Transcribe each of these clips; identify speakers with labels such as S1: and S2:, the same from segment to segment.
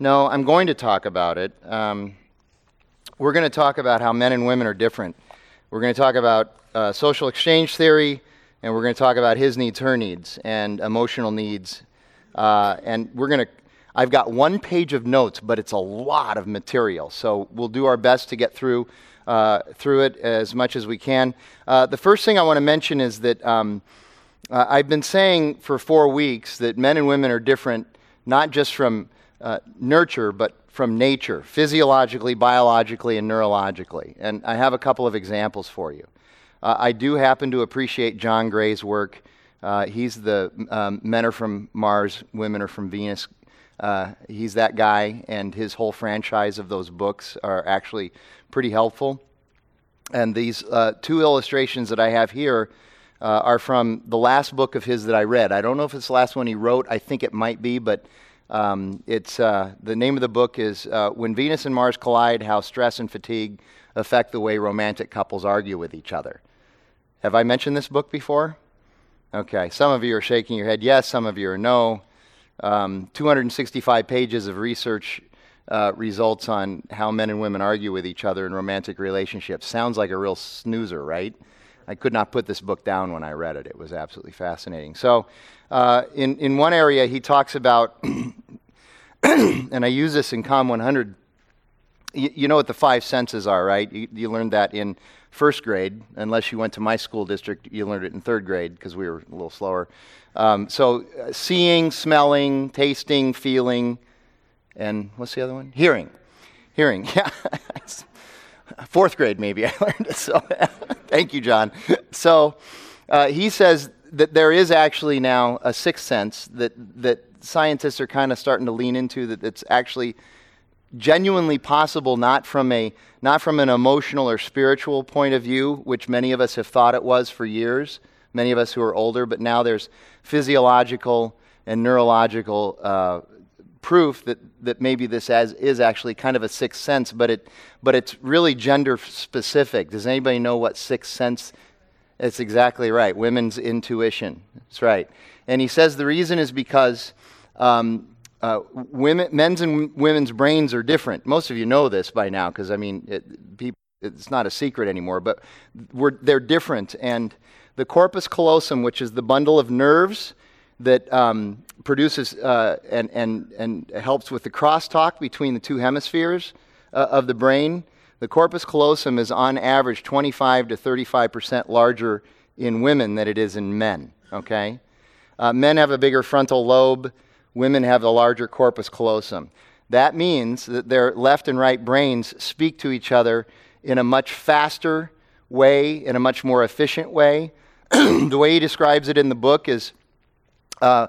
S1: No, I'm going to talk about it. Um, we're going to talk about how men and women are different. We're going to talk about uh, social exchange theory, and we're going to talk about his needs, her needs, and emotional needs. Uh, and we're going to, I've got one page of notes, but it's a lot of material. So we'll do our best to get through, uh, through it as much as we can. Uh, the first thing I want to mention is that um, uh, I've been saying for four weeks that men and women are different, not just from uh, nurture, but from nature, physiologically, biologically, and neurologically. And I have a couple of examples for you. Uh, I do happen to appreciate John Gray's work. Uh, he's the um, men are from Mars, women are from Venus. Uh, he's that guy, and his whole franchise of those books are actually pretty helpful. And these uh, two illustrations that I have here uh, are from the last book of his that I read. I don't know if it's the last one he wrote. I think it might be, but um, it's uh, the name of the book is uh, "When Venus and Mars Collide: How Stress and Fatigue Affect the Way Romantic Couples Argue with Each Other." Have I mentioned this book before? Okay, some of you are shaking your head yes, some of you are no. Um, 265 pages of research uh, results on how men and women argue with each other in romantic relationships. Sounds like a real snoozer, right? I could not put this book down when I read it. It was absolutely fascinating. So, uh, in, in one area, he talks about, and I use this in COM 100. You, you, know what the five senses are, right? You, you, learned that in first grade. Unless you went to my school district, you learned it in third grade because we were a little slower. Um, so, uh, seeing, smelling, tasting, feeling, and what's the other one? Hearing. Hearing, yeah fourth grade maybe I learned it. So thank you, John. So uh, he says that there is actually now a sixth sense that that scientists are kind of starting to lean into that it's actually genuinely possible not from a not from an emotional or spiritual point of view which many of us have thought it was for years many of us who are older but now there's physiological and neurological uh, proof that, that maybe this as, is actually kind of a sixth sense, but, it, but it's really gender specific. Does anybody know what sixth sense? It's exactly right. Women's intuition. That's right. And he says the reason is because um, uh, women, men's and women's brains are different. Most of you know this by now, because I mean, it, people, it's not a secret anymore. But they're different, and the corpus callosum, which is the bundle of nerves that um, produces uh, and, and, and helps with the crosstalk between the two hemispheres uh, of the brain. The corpus callosum is on average 25 to 35 percent larger in women than it is in men. Okay, uh, men have a bigger frontal lobe. Women have a larger corpus callosum. That means that their left and right brains speak to each other in a much faster way, in a much more efficient way. the way he describes it in the book is uh,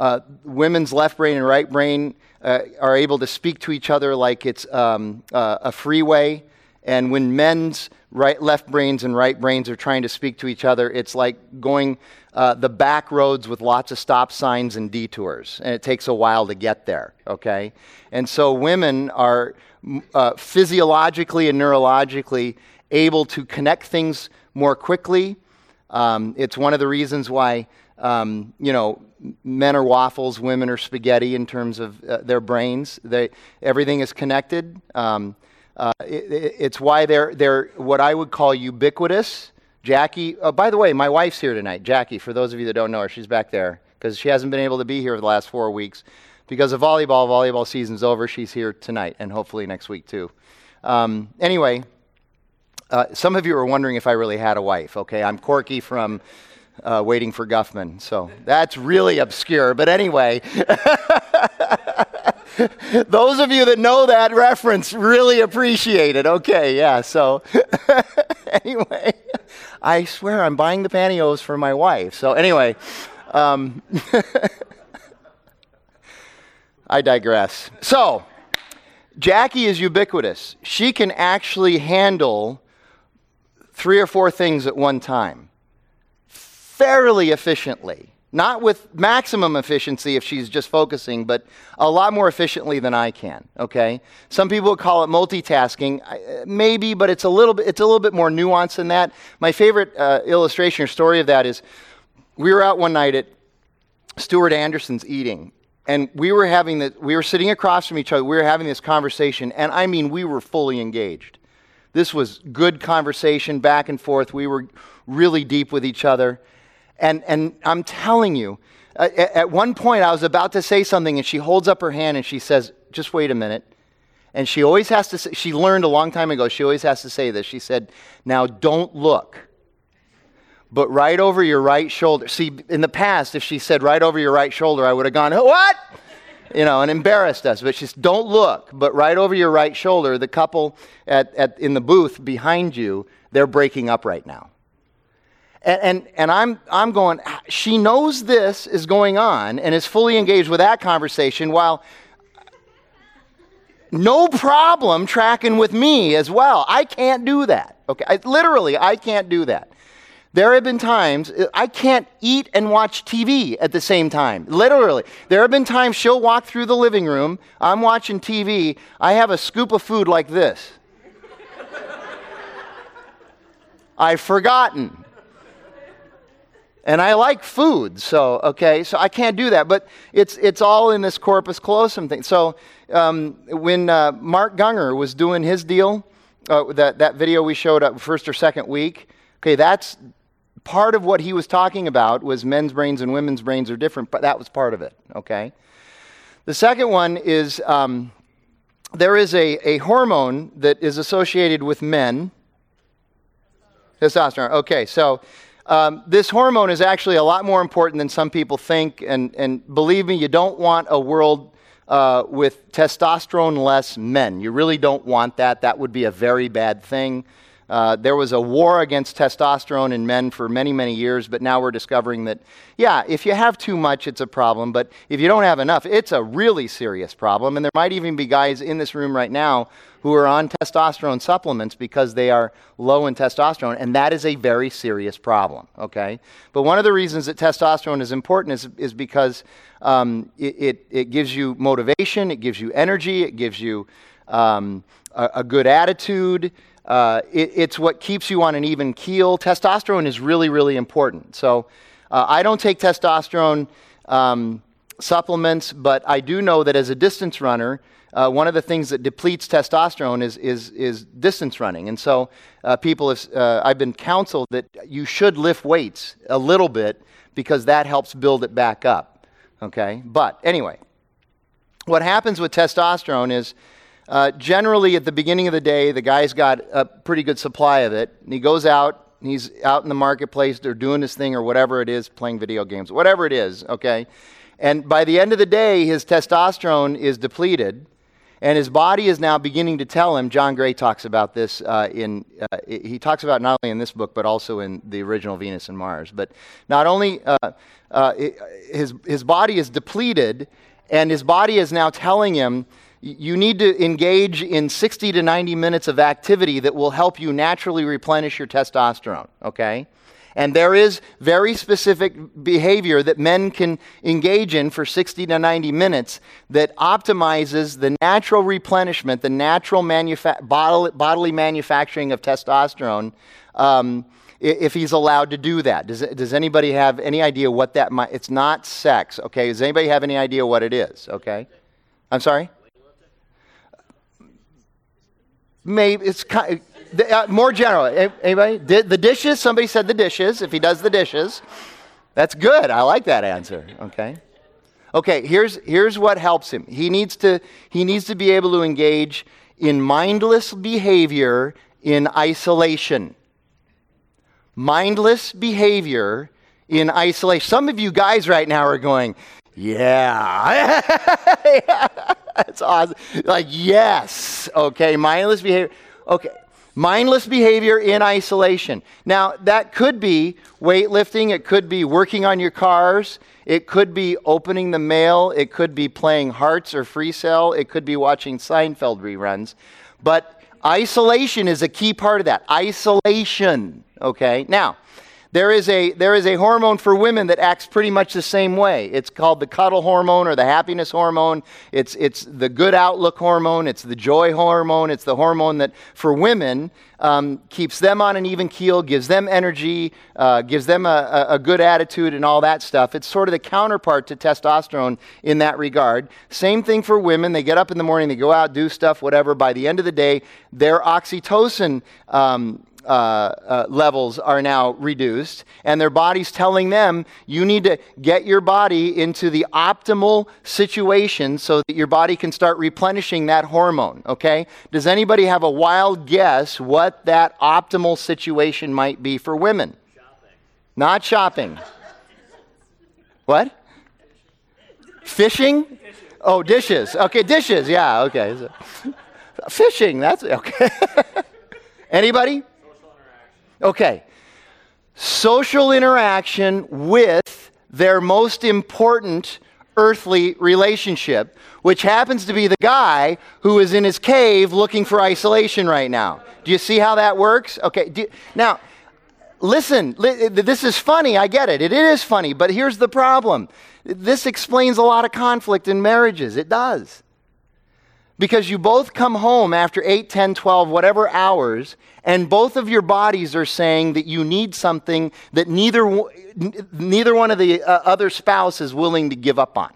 S1: uh, women's left brain and right brain uh, are able to speak to each other like it's um, uh, a freeway. And when men's right, left brains and right brains are trying to speak to each other, it's like going uh, the back roads with lots of stop signs and detours. And it takes a while to get there, okay? And so women are uh, physiologically and neurologically able to connect things more quickly. Um, it's one of the reasons why, um, you know, men are waffles, women are spaghetti in terms of uh, their brains. They, everything is connected. Um, uh, it, it's why they're, they're what I would call ubiquitous. Jackie, oh, by the way, my wife's here tonight. Jackie, for those of you that don't know her, she's back there because she hasn't been able to be here the last four weeks. Because of volleyball, volleyball season's over. She's here tonight and hopefully next week too. Um, anyway, uh, some of you are wondering if I really had a wife. Okay, I'm Corky from uh, Waiting for Guffman. So that's really obscure. But anyway, those of you that know that reference really appreciate it. Okay, yeah. So anyway, I swear I'm buying the pantyhose for my wife. So anyway, um, I digress. So. Jackie is ubiquitous. She can actually handle three or four things at one time fairly efficiently. Not with maximum efficiency if she's just focusing, but a lot more efficiently than I can. Okay. Some people call it multitasking, maybe, but it's a little bit it's a little bit more nuanced than that. My favorite uh, illustration or story of that is we were out one night at Stuart Anderson's eating, and we were having the, we were sitting across from each other. We were having this conversation, and I mean, we were fully engaged. This was good conversation back and forth. We were really deep with each other. And, and I'm telling you, at, at one point I was about to say something, and she holds up her hand and she says, Just wait a minute. And she always has to say, she learned a long time ago, she always has to say this. She said, Now don't look, but right over your right shoulder. See, in the past, if she said right over your right shoulder, I would have gone, What? you know, and embarrassed us. But she said, don't look, but right over your right shoulder, the couple at, at, in the booth behind you, they're breaking up right now. And, and, and I'm, I'm going, she knows this is going on and is fully engaged with that conversation while no problem tracking with me as well. I can't do that. Okay, I, literally, I can't do that. There have been times I can't eat and watch TV at the same time. Literally. There have been times she'll walk through the living room, I'm watching TV, I have a scoop of food like this. I've forgotten. And I like food, so, okay, so I can't do that. But it's, it's all in this corpus callosum thing. So um, when uh, Mark Gungor was doing his deal, uh, that, that video we showed up first or second week, okay, that's, part of what he was talking about was men's brains and women's brains are different, but that was part of it, okay? The second one is um, there is a, a hormone that is associated with men. Testosterone. Okay, so um, this hormone is actually a lot more important than some people think, and, and believe me, you don't want a world uh, with testosterone less men. You really don't want that. That would be a very bad thing. Uh, there was a war against testosterone in men for many, many years, but now we're discovering that, yeah, if you have too much, it's a problem, but if you don't have enough, it's a really serious problem. And there might even be guys in this room right now who are on testosterone supplements because they are low in testosterone, and that is a very serious problem, okay? But one of the reasons that testosterone is important is, is because um, it, it, it, gives you motivation, it gives you energy, it gives you um, a, a good attitude. Uh, it, it's what keeps you on an even keel. Testosterone is really, really important. So uh, I don't take testosterone um, supplements, but I do know that as a distance runner, uh, one of the things that depletes testosterone is, is, is distance running. And so uh, people have, uh, I've been counseled that you should lift weights a little bit because that helps build it back up. Okay? But anyway, what happens with testosterone is uh, generally, at the beginning of the day, the guy's got a pretty good supply of it, and he goes out. He's out in the marketplace, they're doing his thing or whatever it is, playing video games, whatever it is, okay? And by the end of the day, his testosterone is depleted, and his body is now beginning to tell him. John Gray talks about this uh, in, uh, he talks about not only in this book, but also in the original Venus and Mars. But not only uh, uh his, his body is depleted, and his body is now telling him, you need to engage in 60 to 90 minutes of activity that will help you naturally replenish your testosterone, okay? And there is very specific behavior that men can engage in for 60 to 90 minutes that optimizes the natural replenishment, the natural manufa- bodily, bodily, manufacturing of testosterone. Um, if he's allowed to do that, does, does anybody have any idea what that might? It's not sex, okay? Does anybody have any idea what it is? Okay, I'm sorry. Maybe it's kind of, uh, more general. Anybody? The dishes? Somebody said the dishes. If he does the dishes, that's good. I like that answer. Okay. Okay. Here's here's what helps him. He needs to he needs to be able to engage in mindless behavior in isolation. Mindless behavior in isolation. Some of you guys right now are going, yeah. That's awesome. Like, yes. Okay, mindless behavior. Okay, mindless behavior in isolation. Now, that could be weightlifting, it could be working on your cars, it could be opening the mail, it could be playing Hearts or Free Cell, it could be watching Seinfeld reruns. But isolation is a key part of that. Isolation. Okay, now, There is, a, there is a hormone for women that acts pretty much the same way. It's called the cuddle hormone or the happiness hormone. It's, it's the good outlook hormone. It's the joy hormone. It's the hormone that, for women, um, keeps them on an even keel, gives them energy, uh, gives them a, a, good attitude, and all that stuff. It's sort of the counterpart to testosterone in that regard. Same thing for women. They get up in the morning, they go out, do stuff, whatever. By the end of the day, their oxytocin. Um, uh, uh, levels are now reduced, and their body's telling them you need to get your body into the optimal situation so that your body can start replenishing that hormone. Okay? Does anybody have a wild guess what that optimal situation might be for women? Shopping. Not shopping. what? Fishing? Oh, dishes. Okay, dishes. Yeah, okay. So, fishing. That's okay. Anybody? Okay. Social interaction with their most important earthly relationship, which happens to be the guy who is in his cave looking for isolation right now. Do you see how that works? Okay. You, now, listen, li- this is funny. I get it. It is funny. But here's the problem this explains a lot of conflict in marriages. It does. Because you both come home after 8, 10, 12, whatever hours, and both of your bodies are saying that you need something that neither, neither one of the uh, other spouse is willing to give up on.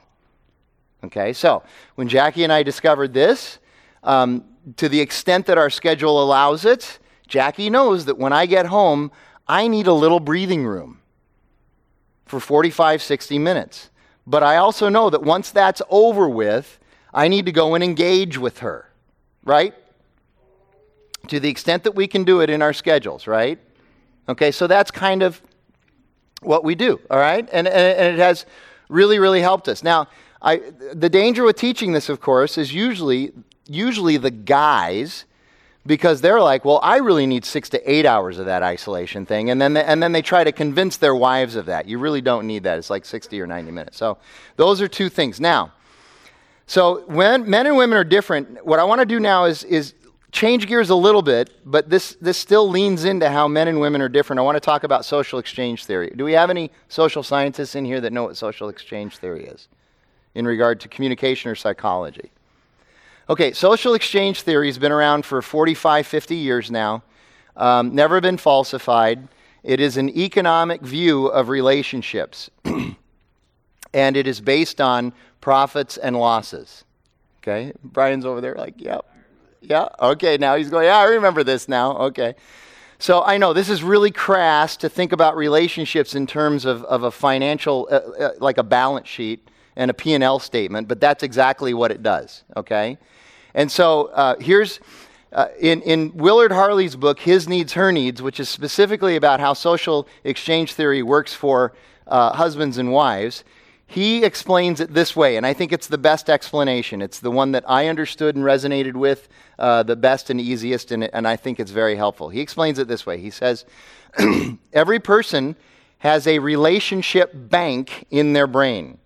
S1: Okay, so when Jackie and I discovered this, um, to the extent that our schedule allows it, Jackie knows that when I get home, I need a little breathing room for 45, 60 minutes. But I also know that once that's over with, I need to go and engage with her, right? To the extent that we can do it in our schedules, right? Okay, so that's kind of what we do, all right? And, and, it has really, really helped us. Now, I, the danger with teaching this, of course, is usually, usually the guys, because they're like, well, I really need six to eight hours of that isolation thing. And then, and then they try to convince their wives of that. You really don't need that. It's like 60 or 90 minutes. So those are two things. Now, so when men and women are different, what I want to do now is, is change gears a little bit, but this, this still leans into how men and women are different. I want to talk about social exchange theory. Do we have any social scientists in here that know what social exchange theory is in regard to communication or psychology? Okay, social exchange theory has been around for 45, 50 years now, um, never been falsified. It is an economic view of relationships, and it is based on profits and losses. Okay? Brian's over there, like, yep. Yeah, okay, now he's going, yeah, I remember this now. Okay. So I know this is really crass to think about relationships in terms of, of a financial, uh, uh, like a balance sheet and a P&L statement, but that's exactly what it does, okay? And so uh, here's, uh, in, in Willard Harley's book, His Needs, Her Needs, which is specifically about how social exchange theory works for uh, husbands and wives, he explains it this way, and I think it's the best explanation. It's the one that I understood and resonated with uh, the best and easiest, and, and I think it's very helpful. He explains it this way He says, Every person has a relationship bank in their brain,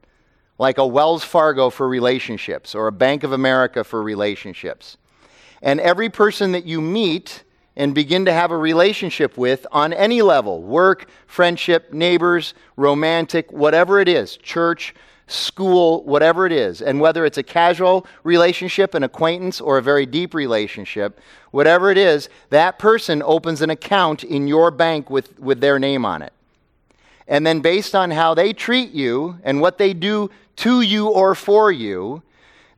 S1: like a Wells Fargo for relationships or a Bank of America for relationships. And every person that you meet and begin to have a relationship with on any level work, friendship, neighbors, romantic, whatever it is, church, school, whatever it is. And whether it's a casual relationship, an acquaintance, or a very deep relationship, whatever it is, that person opens an account in your bank with, with their name on it. And then, based on how they treat you and what they do to you or for you,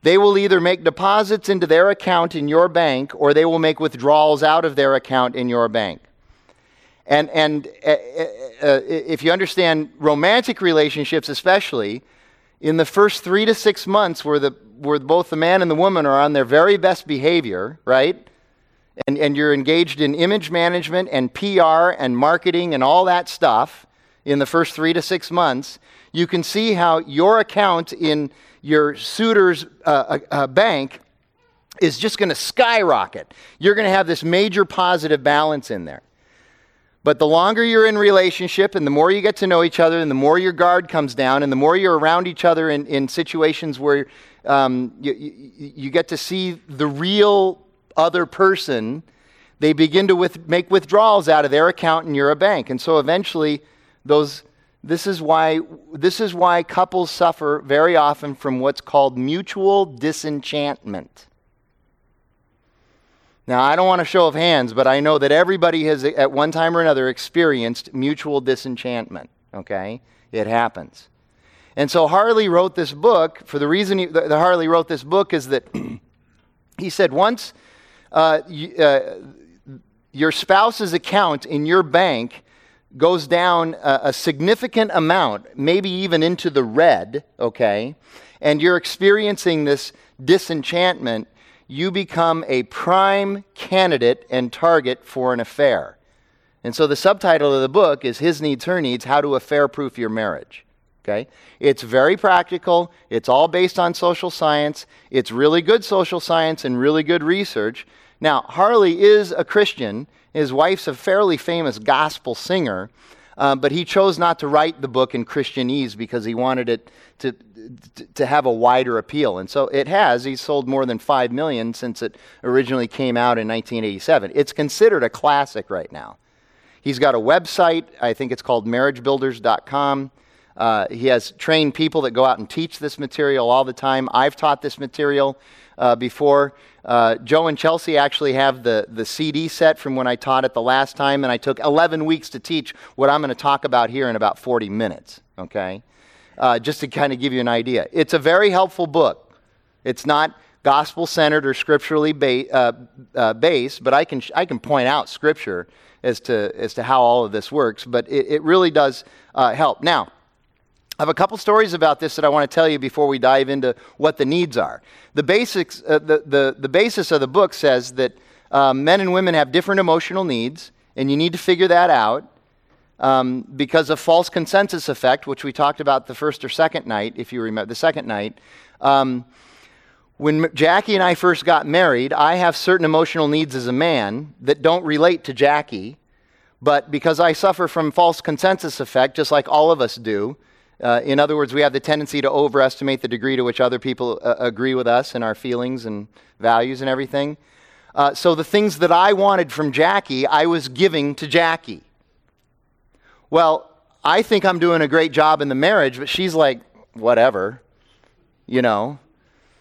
S1: they will either make deposits into their account in your bank or they will make withdrawals out of their account in your bank. And, and uh, uh, if you understand romantic relationships, especially, in the first three to six months, where, the, where both the man and the woman are on their very best behavior, right? And, and you're engaged in image management and PR and marketing and all that stuff in the first three to six months, you can see how your account in your suitor's uh, uh, uh, bank is just going to skyrocket. You're going to have this major positive balance in there. But the longer you're in relationship and the more you get to know each other and the more your guard comes down and the more you're around each other in, in situations where um, you, you, you get to see the real other person, they begin to with, make withdrawals out of their account and you're a bank. And so eventually, those, this, is why, this is why couples suffer very often from what's called mutual disenchantment. Now, I don't want to show of hands, but I know that everybody has, at one time or another, experienced mutual disenchantment. Okay? It happens. And so Harley wrote this book. For the reason he, the Harley wrote this book is that he said once uh, you, uh, your spouse's account in your bank goes down a, a, significant amount, maybe even into the red, okay, and you're experiencing this disenchantment, you become a prime candidate and target for an affair. And so the subtitle of the book is His Needs, Her Needs How to Affair Proof Your Marriage. Okay? It's very practical. It's all based on social science. It's really good social science and really good research. Now, Harley is a Christian. His wife's a fairly famous gospel singer, um, but he chose not to write the book in Christianese because he wanted it to, to have a wider appeal. And so it has. He's sold more than 5 million since it originally came out in 1987. It's considered a classic right now. He's got a website. I think it's called marriagebuilders.com. Uh, he has trained people that go out and teach this material all the time. I've taught this material uh, before. Uh, Joe and Chelsea actually have the, the CD set from when I taught it the last time, and I took 11 weeks to teach what I'm going to talk about here in about 40 minutes, okay? Uh, just to kind of give you an idea. It's a very helpful book. It's not gospel centered or scripturally ba- uh, uh, based, but I can, I can point out scripture as to, as to how all of this works, but it, it really does help. Now, I have a couple stories about this that I want to tell you before we dive into what the needs are. The, basics, uh, the, the, the basis of the book says that um, men and women have different emotional needs, and you need to figure that out um, because of false consensus effect, which we talked about the first or second night, if you remember, the second night. Um, when Jackie and I first got married, I have certain emotional needs as a man that don't relate to Jackie, but because I suffer from false consensus effect, just like all of us do, uh, in other words, we have the tendency to overestimate the degree to which other people uh, agree with us and our feelings and values and everything. Uh, so the things that I wanted from Jackie, I was giving to Jackie. Well, I think I'm doing a great job in the marriage, but she's like, whatever. You know,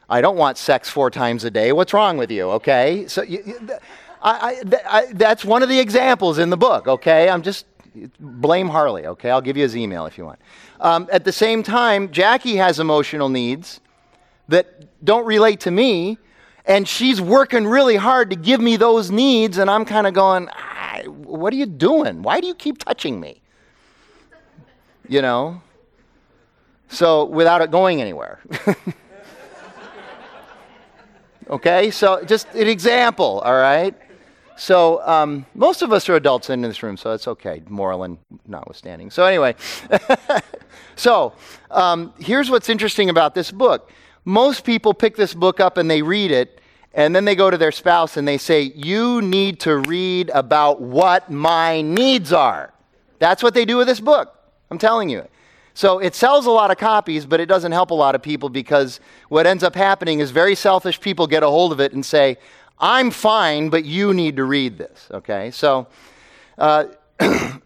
S1: I don't want sex four times a day. What's wrong with you? Okay. So you, I, I, I, that's one of the examples in the book. Okay. I'm just blame Harley, okay? I'll give you his email if you want. Um, at the same time, Jackie has emotional needs that don't relate to me, and she's working really hard to give me those needs, and I'm kind of going, What are you doing? Why do you keep touching me? You know? So, without it going anywhere. okay? So, just an example, all right? So um, most of us are adults in this room, so it's okay, Moreland notwithstanding. So anyway, so um, here's what's interesting about this book. Most people pick this book up and they read it, and then they go to their spouse and they say, "You need to read about what my needs are." That's what they do with this book. I'm telling you. So it sells a lot of copies, but it doesn't help a lot of people because what ends up happening is very selfish people get a hold of it and say, I'm fine, but you need to read this, okay? So uh,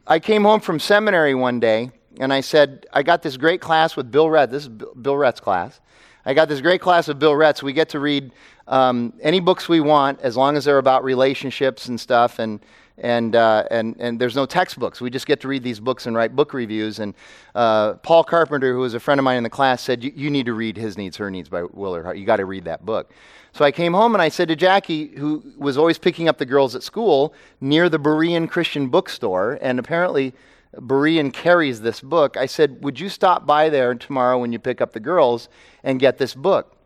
S1: I came home from seminary one day and I said, I got this great class with Bill Rett. This is Bill Rett's class. I got this great class with Bill Retz. We get to read um, any books we want as long as they're about relationships and stuff. And, and, uh, and, and there's no textbooks. We just get to read these books and write book reviews. And uh, Paul Carpenter, who was a friend of mine in the class, said, You need to read His Needs, Her Needs by Willard Harley. You got to read that book. So I came home and I said to Jackie, who was always picking up the girls at school near the Berean Christian bookstore, and apparently Berean carries this book, I said, Would you stop by there tomorrow when you pick up the girls and get this book?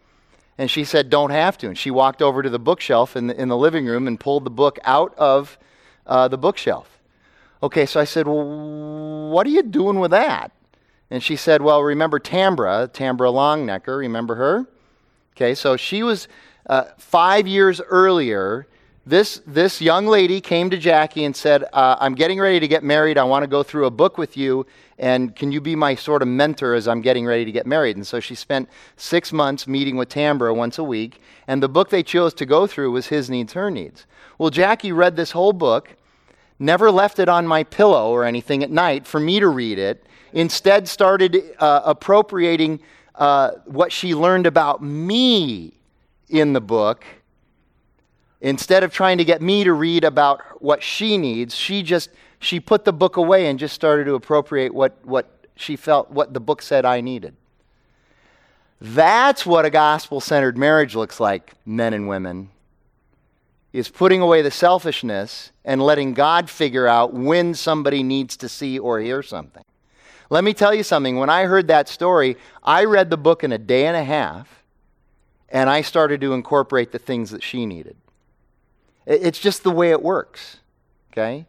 S1: And she said, Don't have to. And she walked over to the bookshelf in the, in the living room and pulled the book out of uh, the bookshelf. Okay, so I said, Well, what are you doing with that? And she said, Well, remember Tambra, Tambra Longnecker, remember her? Okay, so she was uh, five years earlier, this, this young lady came to Jackie and said, uh, I'm getting ready to get married. I want to go through a book with you. And can you be my sort of mentor as I'm getting ready to get married? And so she spent six months meeting with Tambra once a week. And the book they chose to go through was His Needs, Her Needs. Well, Jackie read this whole book, never left it on my pillow or anything at night for me to read it. Instead, started uh, appropriating uh, what she learned about me in the book Instead of trying to get me to read about what she needs, she just she put the book away and just started to appropriate what, what she felt what the book said I needed. That's what a gospel centered marriage looks like, men and women. Is putting away the selfishness and letting God figure out when somebody needs to see or hear something. Let me tell you something. When I heard that story, I read the book in a day and a half, and I started to incorporate the things that she needed. It's just the way it works. Okay?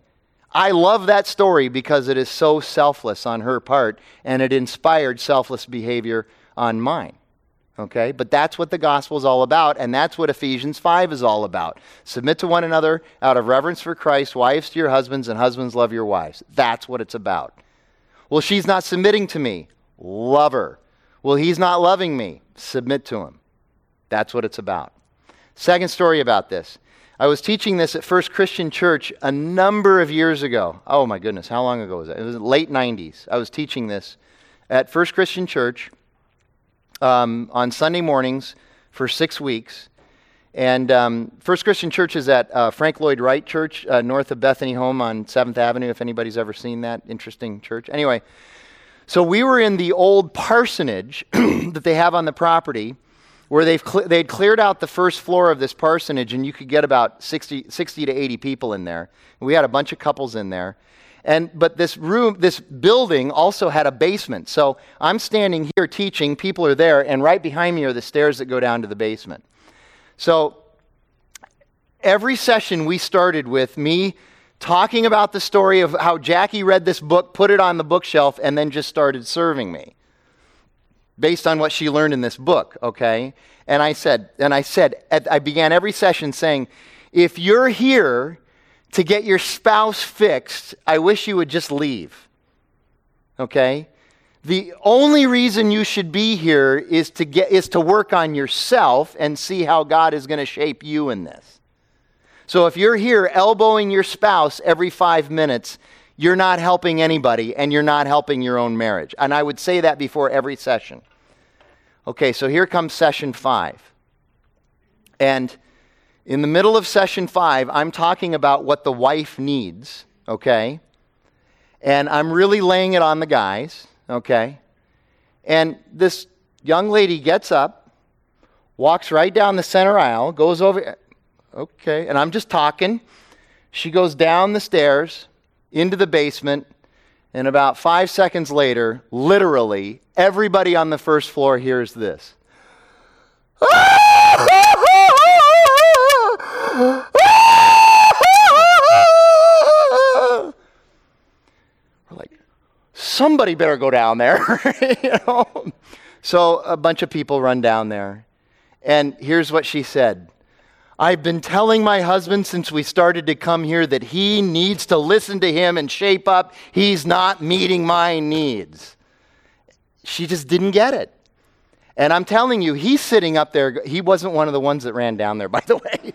S1: I love that story because it is so selfless on her part and it inspired selfless behavior on mine. Okay? But that's what the gospel is all about, and that's what Ephesians 5 is all about. Submit to one another out of reverence for Christ, wives to your husbands, and husbands love your wives. That's what it's about. Well, she's not submitting to me. Love her. Well, he's not loving me. Submit to him. That's what it's about. Second story about this I was teaching this at First Christian Church a number of years ago. Oh my goodness, how long ago was that? It was late 90s. I was teaching this at First Christian Church um, on Sunday mornings for six weeks. And um, First Christian Church is at uh, Frank Lloyd Wright Church, uh, north of Bethany Home on 7th Avenue, if anybody's ever seen that interesting church. Anyway, so we were in the old parsonage that they have on the property where they've cl- they'd cleared out the first floor of this parsonage, and you could get about 60, 60 to 80 people in there. We had a bunch of couples in there. And, but this room, this building also had a basement. So I'm standing here teaching, people are there, and right behind me are the stairs that go down to the basement. So every session we started with me talking about the story of how Jackie read this book, put it on the bookshelf, and then just started serving me based on what she learned in this book, okay? And I said, and I said, I began every session saying, if you're here to get your spouse fixed, I wish you would just leave. Okay? The only reason you should be here is to get is to work on yourself and see how God is going to shape you in this. So if you're here elbowing your spouse every 5 minutes, you're not helping anybody and you're not helping your own marriage. And I would say that before every session. Okay, so here comes session five. And in the middle of session five, I'm talking about what the wife needs, okay? And I'm really laying it on the guys, okay? And this young lady gets up, walks right down the center aisle, goes over, okay, and I'm just talking. She goes down the stairs into the basement, and about five seconds later, literally, everybody on the first floor hears this. We're like, somebody better go down there. you know? So a bunch of people run down there. And here's what she said I've been telling my husband since we started to come here that he needs to listen to him and shape up. He's not meeting my needs. She just didn't get it. And I'm telling you, he's sitting up there. He wasn't one of the ones that ran down there, by the way.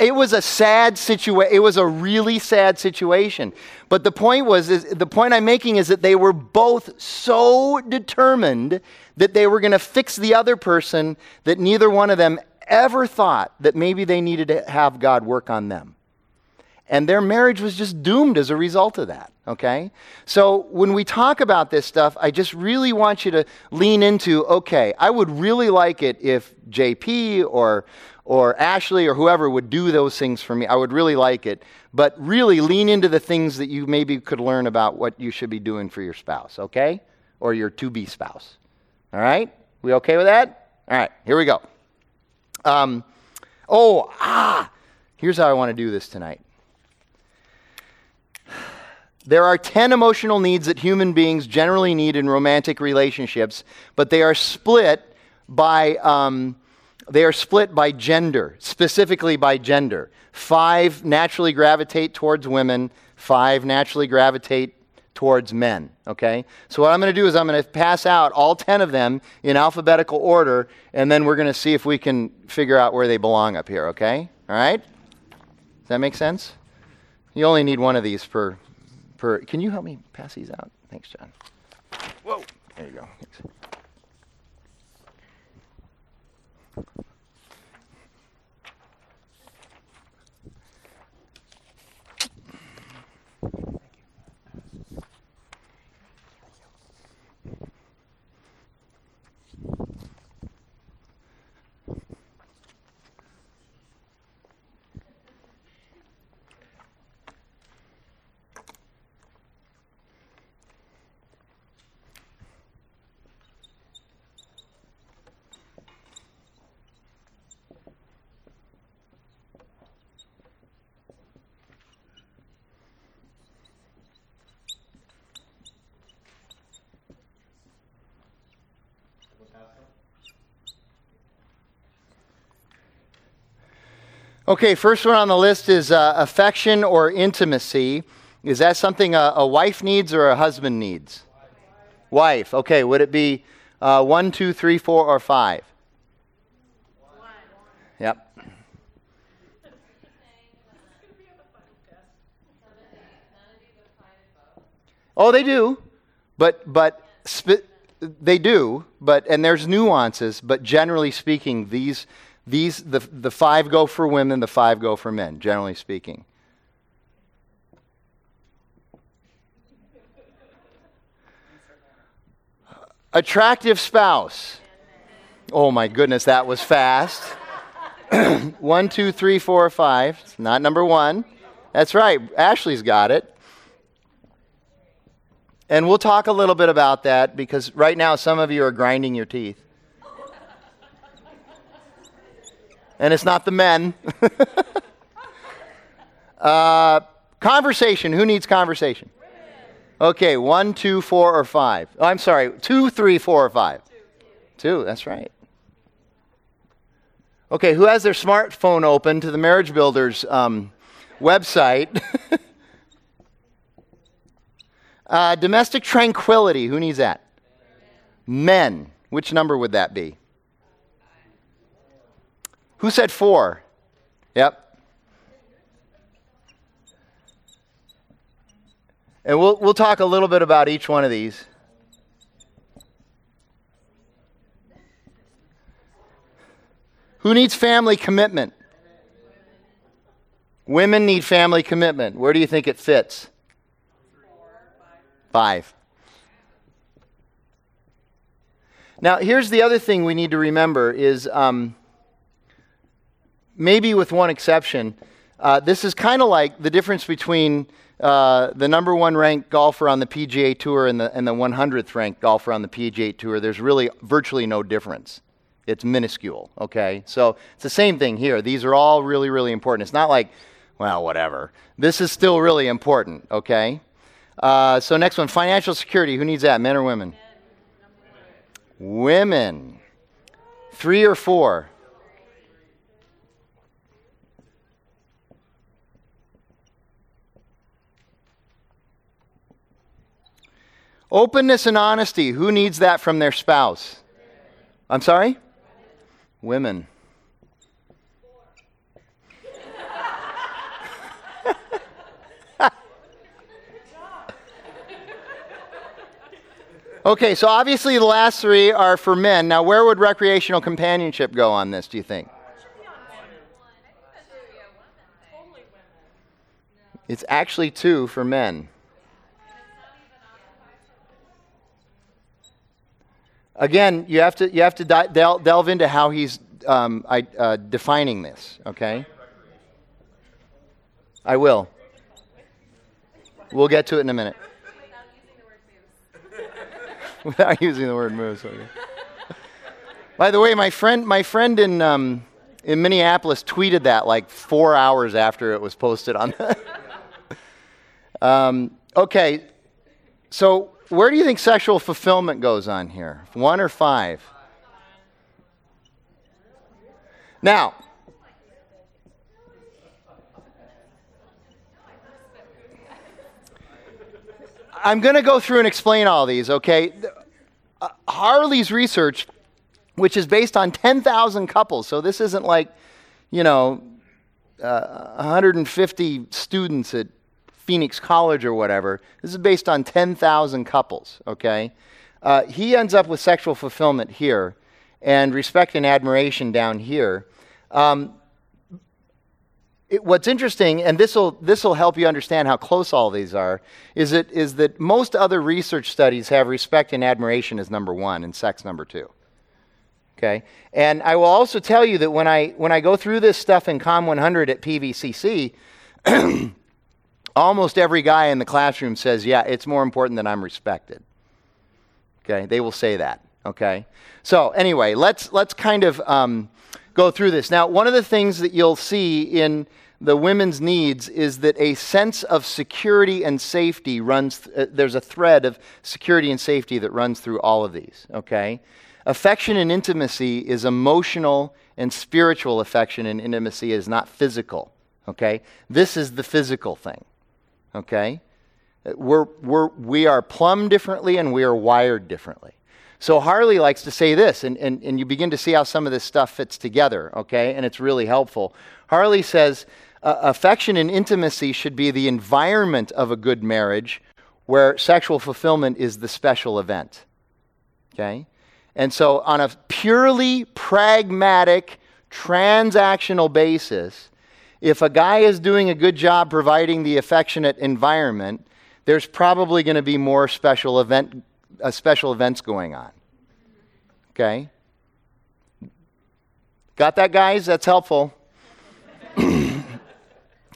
S1: it was a sad situation. It was a really sad situation. But the point was, is, the point I'm making is that they were both so determined that they were going to fix the other person that neither one of them ever thought that maybe they needed to have God work on them. And their marriage was just doomed as a result of that, okay? So when we talk about this stuff, I just really want you to lean into okay, I would really like it if JP or, or Ashley or whoever would do those things for me. I would really like it. But really lean into the things that you maybe could learn about what you should be doing for your spouse, okay? Or your to be spouse. All right? We okay with that? All right, here we go. Um, oh, ah, here's how I want to do this tonight. There are 10 emotional needs that human beings generally need in romantic relationships, but they are split by, um, they are split by gender, specifically by gender. Five naturally gravitate towards women, five naturally gravitate towards men. Okay? So, what I'm going to do is I'm going to pass out all 10 of them in alphabetical order, and then we're going to see if we can figure out where they belong up here. Okay? All right? Does that make sense? You only need one of these per. per can you help me pass these out? Thanks, John. Whoa. There you go. Thanks. Okay, first one on the list is uh, affection or intimacy. Is that something a, a, wife needs or a husband needs? Wife. Okay, would it be uh, one, two, three, four, or five? One. Yep. Oh, they do, but but sp- they do, but and there's nuances. But generally speaking, these these, the, the five go for women, the five go for men, generally speaking. Attractive spouse. Oh my goodness, that was fast. one, two, three, four, five. It's not number one. That's right. Ashley's got it. And we'll talk a little bit about that because right now some of you are grinding your teeth. And it's not the men. uh, conversation. Who needs conversation? Okay, one, two, four, or five. Oh, I'm sorry, two, three, four, or five. Two, that's right. Okay, who has their smartphone open to the Marriage Builders um, website? uh, domestic tranquility. Who needs that? Men. Which number would that be? Who said four? Yep. And we'll, we'll talk a little bit about each one of these. Who needs family commitment? Women need family commitment. Where do you think it fits? Five. Now, here's the other thing we need to remember is um, maybe with one exception, uh, this is kind of like the difference between uh, the number one ranked golfer on the PGA Tour and the, and the 100th ranked golfer on the PGA Tour. There's really virtually no difference. It's minuscule, okay? So it's the same thing here. These are all really, really important. It's not like, well, whatever. This is still really important, okay? Uh, so next one, financial security. Who needs that, men or women? Women. Three or four? Openness and honesty. Who needs that from their spouse? I'm sorry? Women. okay, so obviously the last three are for men. Now, where would recreational companionship go on this, do you think? It's actually two for men. Again, you have to, you have to delve, delve into how he's um, I, uh, defining this, okay? I will. We'll get to it in a minute. Without using the word moves. By the way, my friend, my friend in, um, in Minneapolis tweeted that like four hours after it was posted on. um, okay, so where do you think sexual fulfillment goes on here? One or five? Now, I'm going to go through and explain all these, okay? Uh, Harley's research, which is based on 10,000 couples, so this isn't like, you know, uh, 150 students at Phoenix College or whatever. This is based on 10,000 couples, okay? Uh, he ends up with sexual fulfillment here and respect and admiration down here. Um, it, what's interesting, and this will this will help you understand how close all these are, is that is that most other research studies have respect and admiration as number one and sex number two. Okay, and I will also tell you that when I when I go through this stuff in Com 100 at PVCC, almost every guy in the classroom says, "Yeah, it's more important that I'm respected." Okay, they will say that. Okay, so anyway, let's let's kind of um, go through this now. One of the things that you'll see in the women's needs is that a sense of security and safety runs, th- uh, there's a thread of security and safety that runs through all of these, okay? Affection and intimacy is emotional and spiritual affection and intimacy is not physical, okay? This is the physical thing, okay? We're, we're, we are plumbed differently and we are wired differently. So Harley likes to say this, and, and, and you begin to see how some of this stuff fits together, okay? And it's really helpful. Harley says uh, affection and intimacy should be the environment of a good marriage where sexual fulfillment is the special event. Okay? And so, on a purely pragmatic, transactional basis, if a guy is doing a good job providing the affectionate environment, there's probably going to be more special event, uh, special events going on. Okay? Got that, guys? That's helpful.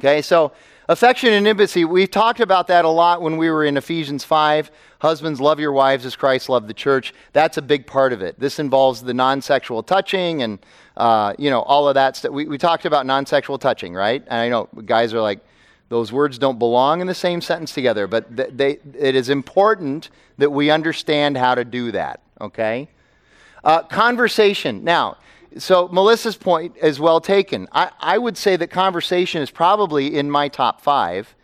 S1: Okay, so affection and intimacy, we talked about that a lot when we were in Ephesians 5. Husbands, love your wives as Christ loved the church. That's a big part of it. This involves the non sexual touching and, uh, you know, all of that stuff. We, we talked about non sexual touching, right? And I know guys are like, those words don't belong in the same sentence together, but th- they, it is important that we understand how to do that, okay? Uh, conversation. Now, so Melissa's point is well taken. I, I would say that conversation is probably in my top five,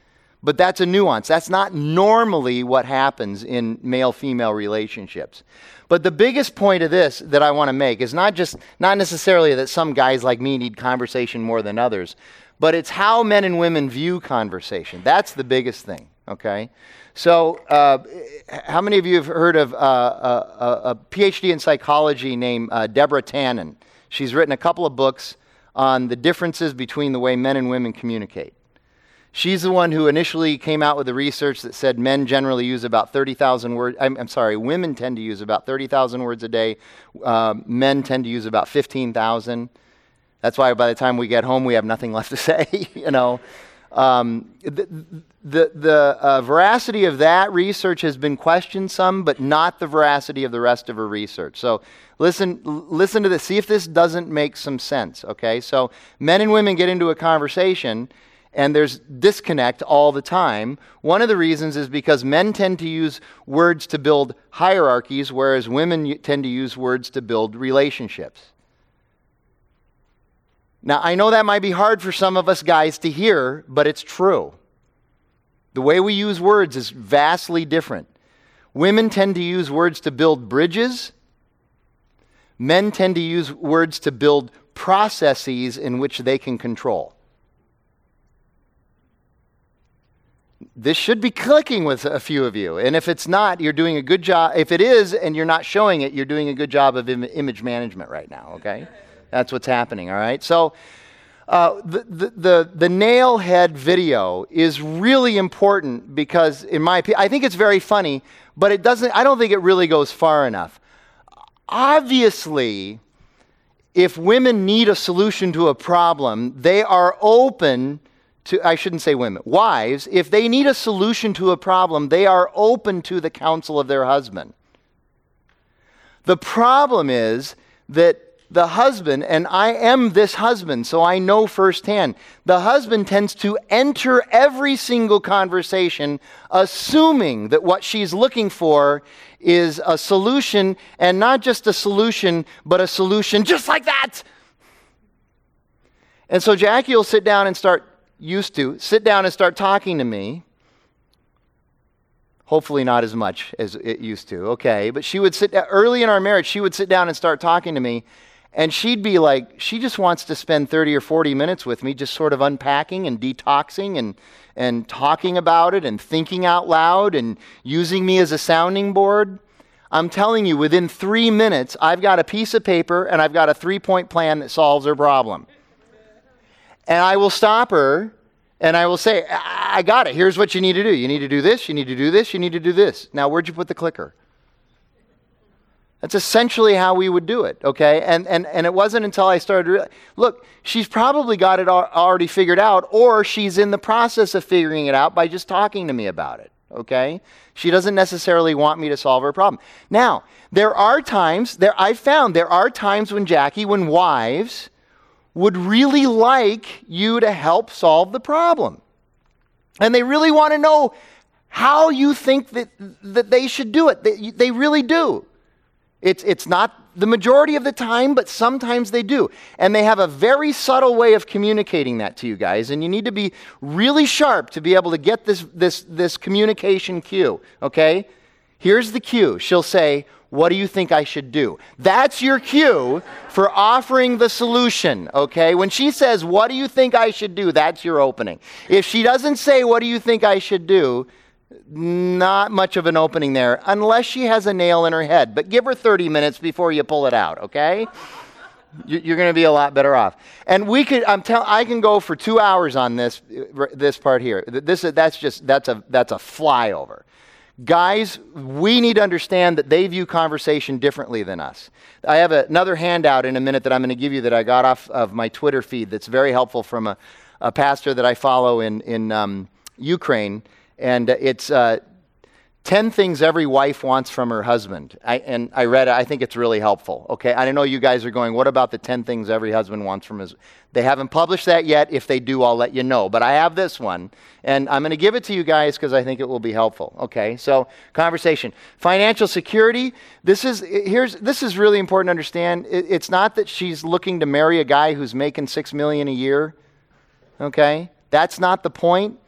S1: but that's a nuance. That's not normally what happens in male female relationships. But the biggest point of this that I want to make is not just, not necessarily that some guys like me need conversation more than others, but it's how men and women view conversation. That's the biggest thing, okay? So, uh, how many of you have heard of uh, a, a, a, PhD in psychology named uh, Deborah Tannen? She's written a couple of books on the differences between the way men and women communicate. She's the one who initially came out with the research that said men generally use about 30,000 words. I'm, I'm, sorry, women tend to use about 30,000 words a day. Uh, men tend to use about 15,000. That's why by the time we get home, we have nothing left to say, you know. Um, the the, the uh, veracity of that research has been questioned some, but not the veracity of the rest of her research. So listen, listen to this. See if this doesn't make some sense, okay? So men and women get into a conversation and there's disconnect all the time. One of the reasons is because men tend to use words to build hierarchies, whereas women tend to use words to build relationships. Now, I know that might be hard for some of us guys to hear, but it's true. The way we use words is vastly different. Women tend to use words to build bridges, men tend to use words to build processes in which they can control. This should be clicking with a few of you. And if it's not, you're doing a good job. If it is and you're not showing it, you're doing a good job of Im- image management right now, okay? That's what's happening, all right? So, uh, the, the, the, the nailhead video is really important because, in my opinion, I think it's very funny, but it doesn't, I don't think it really goes far enough. Obviously, if women need a solution to a problem, they are open to, I shouldn't say women, wives, if they need a solution to a problem, they are open to the counsel of their husband. The problem is that the husband, and I am this husband, so I know firsthand, the husband tends to enter every single conversation assuming that what she's looking for is a solution, and not just a solution, but a solution just like that. And so Jackie will sit down and start, used to, sit down and start talking to me. Hopefully, not as much as it used to, okay? But she would sit, early in our marriage, she would sit down and start talking to me. And she'd be like, she just wants to spend 30 or 40 minutes with me, just sort of unpacking and detoxing and, and talking about it and thinking out loud and using me as a sounding board. I'm telling you, within three minutes, I've got a piece of paper and I've got a three point plan that solves her problem. And I will stop her and I will say, I got it. Here's what you need to do. You need to do this, you need to do this, you need to do this. Now, where'd you put the clicker? That's essentially how we would do it, okay? And, and, and it wasn't until I started, re- look, she's probably got it al- already figured out, or she's in the process of figuring it out by just talking to me about it, okay? She doesn't necessarily want me to solve her problem. Now, there are times, there, I've found there are times when Jackie, when wives would really like you to help solve the problem. And they really want to know how you think that, that they should do it. They, they really do. It's, it's not the majority of the time, but sometimes they do. And they have a very subtle way of communicating that to you guys. And you need to be really sharp to be able to get this, this, this communication cue, okay? Here's the cue. She'll say, What do you think I should do? That's your cue for offering the solution, okay? When she says, What do you think I should do? That's your opening. If she doesn't say, What do you think I should do? not much of an opening there unless she has a nail in her head. But give her 30 minutes before you pull it out, okay? You're going to be a lot better off. And we could, I'm telling, I can go for two hours on this, uh, this part here. This, that's just, that's a, that's a flyover. Guys, we need to understand that they view conversation differently than us. I have a, another handout in a minute that I'm going to give you that I got off of my Twitter feed that's very helpful from a, a pastor that I follow in, in um, Ukraine and it's uh, 10 things every wife wants from her husband. I, and I read it. I think it's really helpful. Okay. I know you guys are going, what about the 10 things every husband wants from his. They haven't published that yet. If they do, I'll let you know. But I have this one. And I'm going to give it to you guys because I think it will be helpful. Okay. So, conversation. Financial security. This is, here's, this is really important to understand. It, it's not that she's looking to marry a guy who's making 6 million a year. Okay. That's not the point.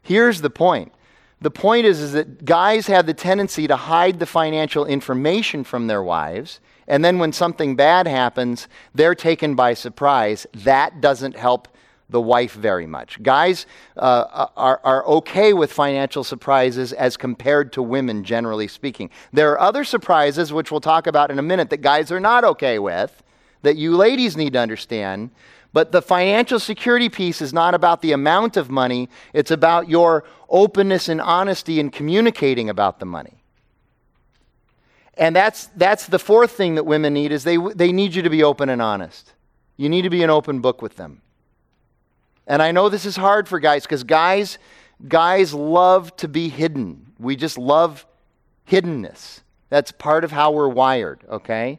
S1: Here's the point. The point is, is that guys have the tendency to hide the financial information from their wives, and then when something bad happens, they're taken by surprise. That doesn't help the wife very much. Guys uh, are, are okay with financial surprises as compared to women, generally speaking. There are other surprises, which we'll talk about in a minute, that guys are not okay with, that you ladies need to understand. But the financial security piece is not about the amount of money, it's about your openness and honesty in communicating about the money. And that's, that's the fourth thing that women need is they, they need you to be open and honest. You need to be an open book with them. And I know this is hard for guys because guys, guys love to be hidden. We just love hiddenness. That's part of how we're wired, okay?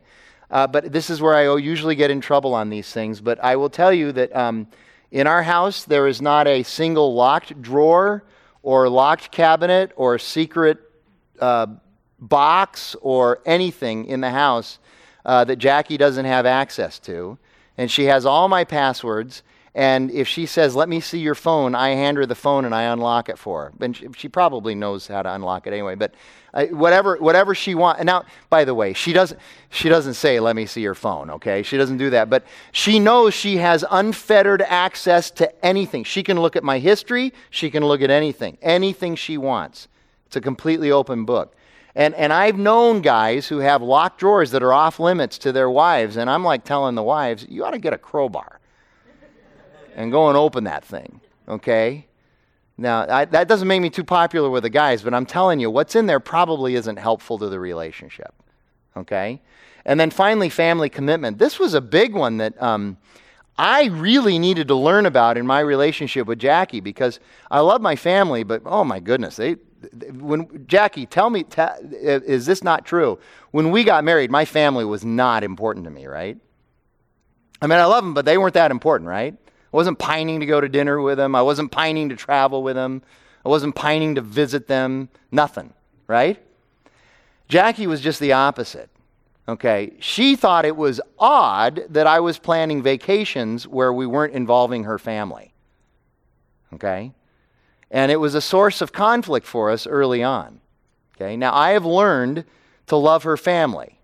S1: Uh, but this is where I usually get in trouble on these things. But I will tell you that um, in our house, there is not a single locked drawer or locked cabinet or secret uh, box or anything in the house uh, that Jackie doesn't have access to. And she has all my passwords. And if she says, let me see your phone, I hand her the phone and I unlock it for her. And she, she probably knows how to unlock it anyway. But uh, whatever, whatever she wants. Now, by the way, she doesn't, she doesn't say, let me see your phone, okay? She doesn't do that. But she knows she has unfettered access to anything. She can look at my history. She can look at anything, anything she wants. It's a completely open book. And, and I've known guys who have locked drawers that are off limits to their wives. And I'm like telling the wives, you ought to get a crowbar and go and open that thing, okay? Now, I, that doesn't make me too popular with the guys, but I'm telling you, what's in there probably isn't helpful to the relationship, okay? And then finally, family commitment. This was a big one that um, I really needed to learn about in my relationship with Jackie because I love my family, but oh my goodness, they, when Jackie, tell me, ta, is this not true? When we got married, my family was not important to me, right? I mean, I love them, but they weren't that important, right? I wasn't pining to go to dinner with them. I wasn't pining to travel with them. I wasn't pining to visit them. Nothing, right? Jackie was just the opposite. Okay, she thought it was odd that I was planning vacations where we weren't involving her family. Okay? And it was a source of conflict for us early on. Okay, now I have learned to love her family.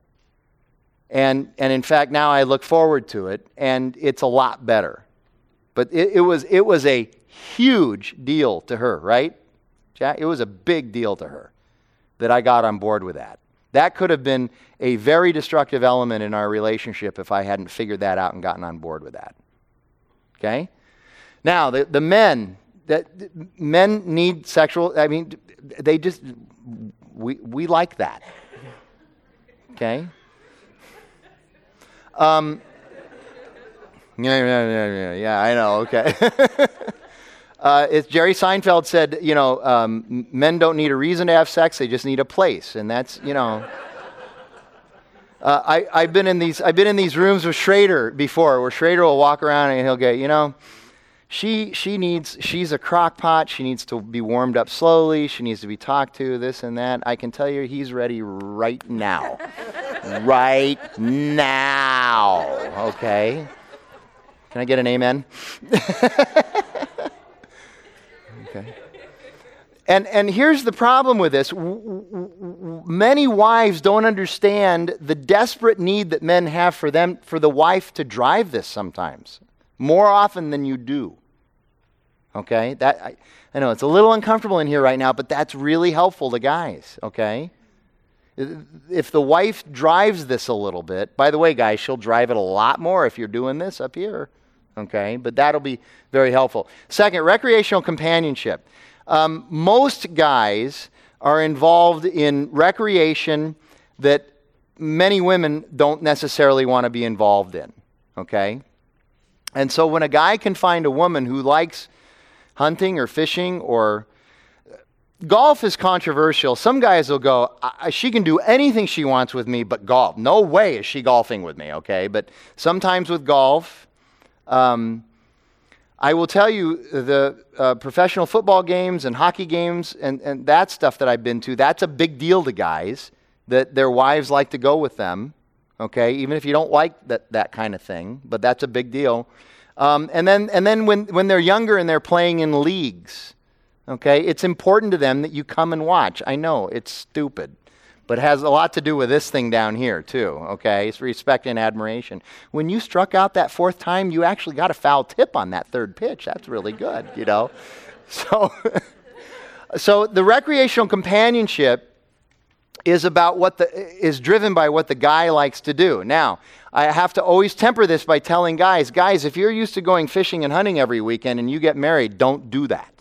S1: And, and in fact, now I look forward to it, and it's a lot better. But it, it, was, it was a huge deal to her, right? Jack? It was a big deal to her that I got on board with that. That could have been a very destructive element in our relationship if I hadn't figured that out and gotten on board with that. Okay? Now, the, the men, that men need sexual, I mean, they just, we, we like that. Okay? Um, yeah, yeah, yeah, yeah, yeah, I know, okay. uh, it's Jerry Seinfeld said, you know, um, men don't need a reason to have sex, they just need a place. And that's, you know. Uh, I, I've, been in these, I've been in these rooms with Schrader before, where Schrader will walk around and he'll get, you know, she, she needs, she's a crock pot. She needs to be warmed up slowly. She needs to be talked to, this and that. I can tell you he's ready right now. right now. Okay? Can I get an amen? okay. And, and here's the problem with this. Many wives don't understand the desperate need that men have for them for the wife to drive this sometimes more often than you do. Okay? That I, I know it's a little uncomfortable in here right now but that's really helpful to guys okay? If the wife drives this a little bit by the way guys she'll drive it a lot more if you're doing this up here okay but that'll be very helpful second recreational companionship um, most guys are involved in recreation that many women don't necessarily want to be involved in. Okay? And so when a guy can find a woman who likes hunting or fishing or golf is controversial. Some guys will go, she can do anything she wants with me but golf. No way is she golfing with me, okay? But sometimes with golf, um, I will tell you the uh, professional football games and hockey games and, and that stuff that I've been to, that's a big deal to guys that their wives like to go with them, okay? Even if you don't like that, that kind of thing, but that's a big deal. Um, and then, and then when, when they're younger and they're playing in leagues, okay, it's important to them that you come and watch. I know, it's stupid but it has a lot to do with this thing down here, too, okay? It's respect and admiration. When you struck out that fourth time, you actually got a foul tip on that third pitch. That's really good, you know? So, so the recreational companionship is about what the is driven by what the guy likes to do. Now, I have to always temper this by telling guys, guys, if you're used to going fishing and hunting every weekend and you get married, don't do that.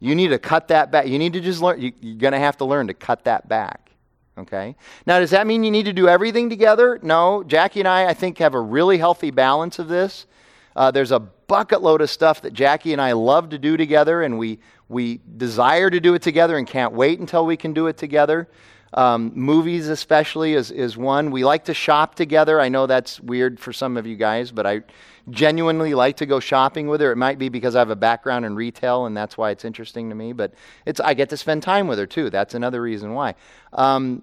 S1: You need to cut that back. You need to just learn. You, are going to have to learn to cut that back. Okay? Now, does that mean you need to do everything together? No. Jackie and I, I think, have a really healthy balance of this. Uh, there's a bucket load of stuff that Jackie and I love to do together, and we, we desire to do it together and can't wait until we can do it together. Um, movies, especially, is, is one. We like to shop together. I know that's weird for some of you guys, but I genuinely like to go shopping with her. It might be because I have a background in retail and that's why it's interesting to me, but it's, I get to spend time with her too. That's another reason why. Um,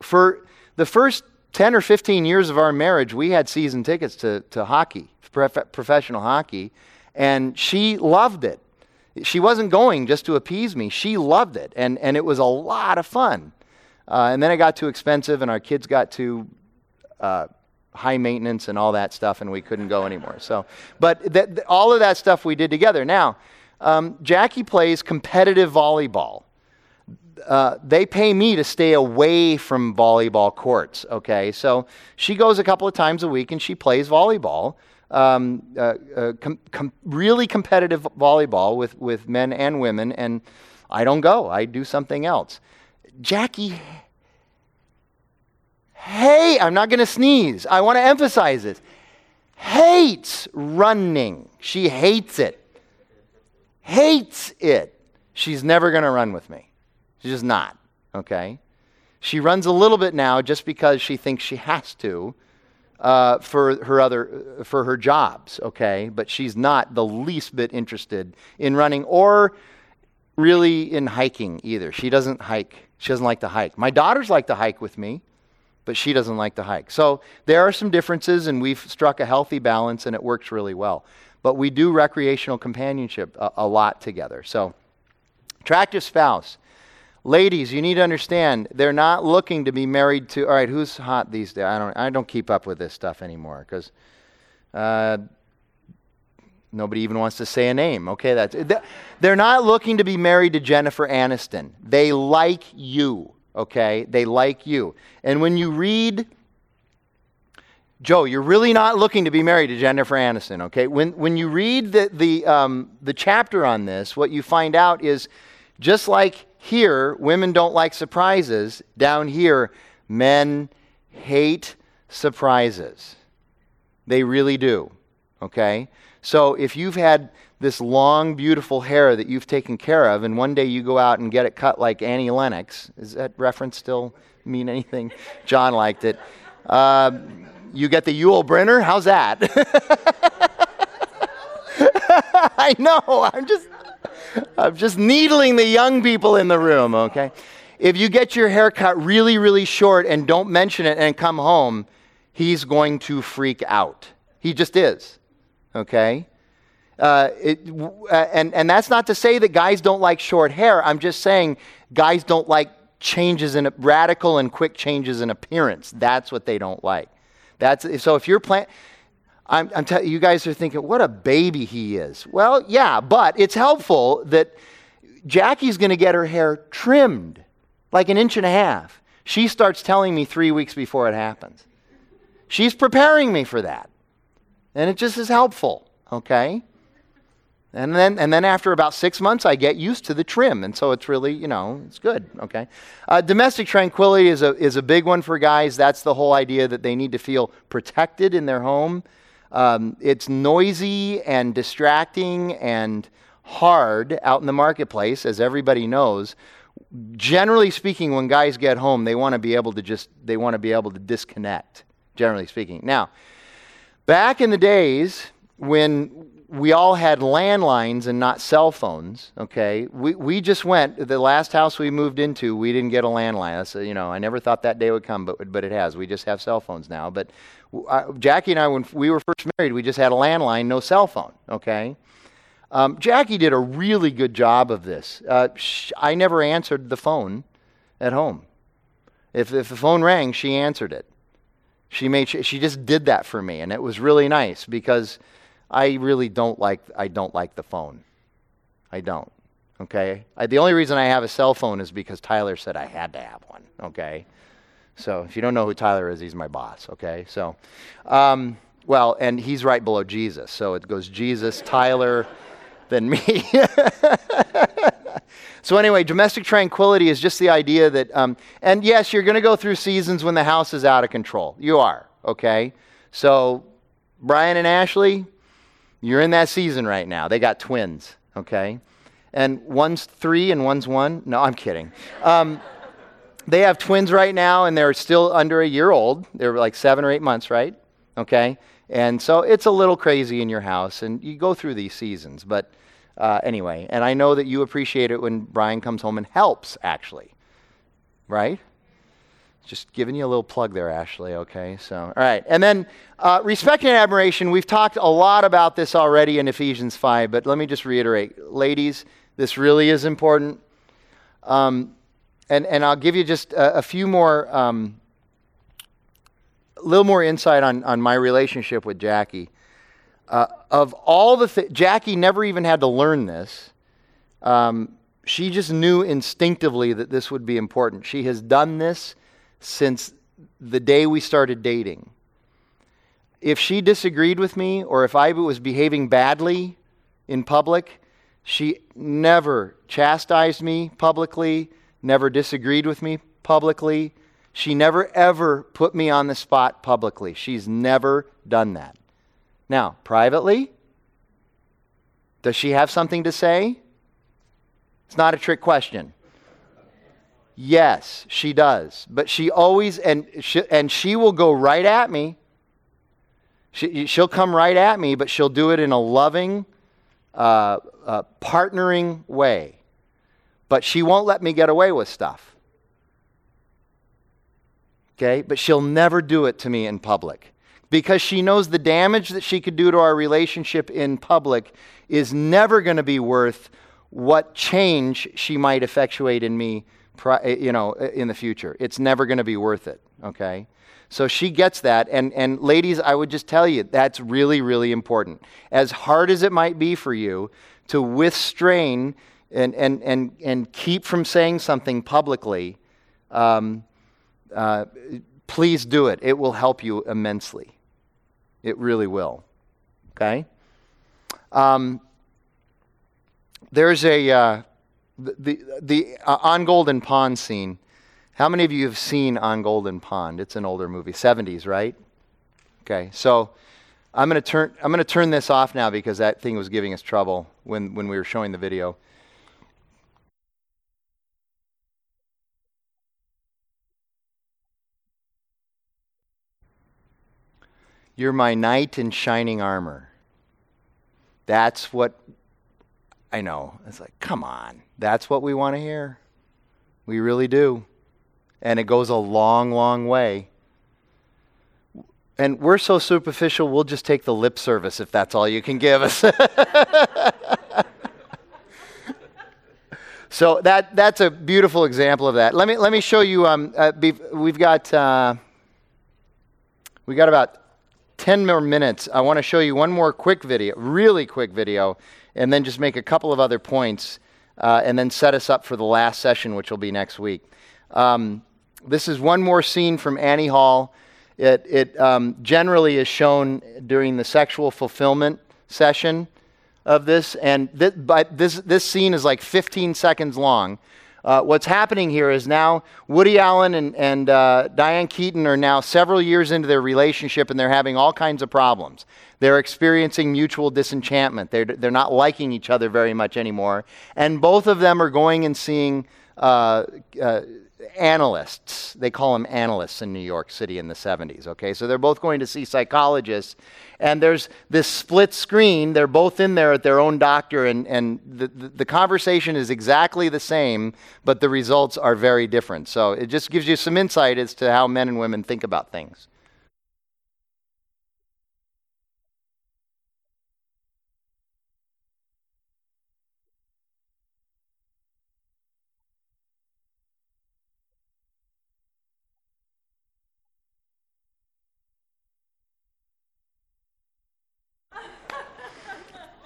S1: for the first 10 or 15 years of our marriage, we had season tickets to, to hockey, prof- professional hockey, and she loved it. She wasn't going just to appease me. She loved it, and, and it was a lot of fun. Uh, and then it got too expensive, and our kids got too uh, high maintenance and all that stuff, and we couldn't go anymore. So, but th- th- all of that stuff we did together. Now, um, Jackie plays competitive volleyball. Uh, they pay me to stay away from volleyball courts. Okay, so she goes a couple of times a week and she plays volleyball. Um, uh, uh, com- com- really competitive volleyball with, with men and women, and I don't go. I do something else. Jackie Hey, I'm not going to sneeze. I want to emphasize this. Hates running. She hates it. Hates it. She's never going to run with me. She's just not, okay? She runs a little bit now just because she thinks she has to uh, for her other for her jobs, okay? But she's not the least bit interested in running or really in hiking either. She doesn't hike. She doesn't like to hike. My daughters like to hike with me. but she doesn't like to hike. So there are some differences, and we've struck a healthy balance, and it works really well. But we do recreational companionship a, a lot together. So, attractive spouse. Ladies, you need to understand they're not looking to be married to. All right, who's hot these days? I don't. I don't keep up with this stuff anymore because uh, nobody even wants to say a name. Okay, that's. They're not looking to be married to Jennifer Aniston. They like you okay? They like you. And when you read, Joe, you're really not looking to be married to Jennifer Aniston, okay? When, when you read the, the, um, the chapter on this, what you find out is just like here, women don't like surprises, down here, men hate surprises. They really do, okay? So if you've had this long, beautiful hair that you've taken care of, and one day you go out and get it cut like Annie Lennox, is that reference still mean anything? John liked it. Uh, you get the Yul Brynner? How's that? I know. I'm just, I'm just needling the young people in the room. Okay. If you get your hair cut really, really short and don't mention it and come home, he's going to freak out. He just is. Okay. Uh, it, uh, and, and that's not to say that guys don't like short hair. I'm just saying guys don't like changes in radical and quick changes in appearance. That's what they don't like. That's so if you're playing. I'm, I'm telling you guys are thinking, what a baby he is. Well, yeah, but it's helpful that Jackie's going to get her hair trimmed like an inch and a half. She starts telling me three weeks before it happens. She's preparing me for that. And it just is helpful, okay? And then, and then after about six months, I get used to the trim. And so it's really, you know, it's good. Okay. Uh, domestic tranquility is a, is a big one for guys. That's the whole idea that they need to feel protected in their home. Um, it's noisy and distracting and hard out in the marketplace, as everybody knows. Generally speaking, when guys get home, they want to be able to just, they want to be able to disconnect, generally speaking. Now, back in the days when we all had landlines and not cell phones, okay? We, we just went, the last house we moved into, we didn't get a landline. You know, I never thought that day would come, but, but it has. We just have cell phones now. But I, Jackie and I, when we were first married, we just had a landline, no cell phone, okay? Um, Jackie did a really good job of this. Uh, sh- I never answered the phone at home. If, if the phone rang, she answered it. She, made, she just did that for me, and it was really nice because – I really don't like I don't like the phone. I don't. Okay? I, the only reason I have a cell phone is because Tyler said I had to have one. Okay? So if you don't know who Tyler is, he's my boss. Okay? So, um, well, and he's right below Jesus. So it goes Jesus, Tyler, then me. so anyway, domestic tranquility is just the idea that, um, and yes, you're going to go through seasons when the house is out of control. You are. Okay? So Brian and Ashley, you're in that season right now. They got twins, okay? And one's three and one's one. No, I'm kidding. Um, they have twins right now, and they're still under a year old. They're like seven or eight months, right? Okay? And so it's a little crazy in your house, and you go through these seasons. But uh, anyway, and I know that you appreciate it when Brian comes home and helps, actually. Right? Just giving you a little plug there, Ashley, okay? So, all right. And then uh, respect and admiration, we've talked a lot about this already in Ephesians 5, but let me just reiterate. Ladies, this really is important. Um, and, and I'll give you just a, a few more, um, a little more insight on, on my relationship with Jackie. Uh, of all the things, Jackie never even had to learn this. Um, she just knew instinctively that this would be important. She has done this since the day we started dating. If she disagreed with me or if I was behaving badly in public, she never chastised me publicly, never disagreed with me publicly. She never ever put me on the spot publicly. She's never done that. Now, privately, does she have something to say? It's not a trick question. Yes, she does. But she always, and she, and she will go right at me. She, she'll come right at me, but she'll do it in a loving, uh, uh, partnering way. But she won't let me get away with stuff. Okay? But she'll never do it to me in public because she knows the damage that she could do to our relationship in public is never going to be worth what change she might effectuate in me you know in the future. It's never going to be worth it okay? So she gets that and and ladies i would just tell you that's really really important. As hard as it might be for you to withstrain and and and, and keep from saying something publicly um, uh, please do it. It will help you immensely it really will. Okay? Um, there's a, uh, the, the, the uh, On Golden Pond scene. How many of you have seen On Golden Pond? It's an older movie, 70s, right? Okay, so I'm going to turn I'm going to turn this off now because that thing was giving us trouble when, when we were showing the video. You're my knight in shining armor. That's what I know. It's like, come on. That's what we want to hear. We really do. And it goes a long, long way. And we're so superficial, we'll just take the lip service if that's all you can give us. so that, that's a beautiful example of that. Let me, let me show you. Um, uh, we've got, uh, we got about 10 more minutes, I want to show you one more quick video, really quick video, and then just make a couple of other points, uh, and then set us up for the last session, which will be next week. Um, this is one more scene from Annie Hall. It, it um, generally is shown during the sexual fulfillment session of this, and th- this, this scene is like 15 seconds long. Uh, what's happening here is now Woody Allen and, and uh, Diane Keaton are now several years into their relationship and they're having all kinds of problems. They're experiencing mutual disenchantment. They're, they're not liking each other very much anymore. And both of them are going and seeing uh, uh analysts. They call them analysts in New York City in the 70s, okay? So they're both going to see psychologists. And there's this split screen. They're both in there at their own doctor, and, and the, the, the conversation is exactly the same, but the results are very different. So it just gives you some insight as to how men and women think about things.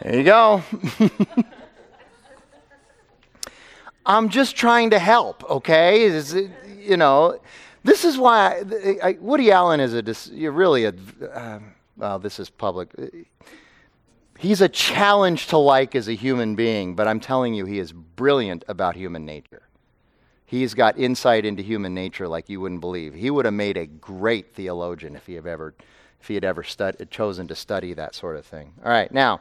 S1: There you go. I'm just trying to help, okay? It, you know, this is why I, I, Woody Allen is a really a uh, well, this is public. He's a challenge to like as a human being, but I'm telling you, he is brilliant about human nature. He's got insight into human nature like you wouldn't believe. He would have made a great theologian if he had ever, if he had ever stud- chosen to study that sort of thing. All right, now.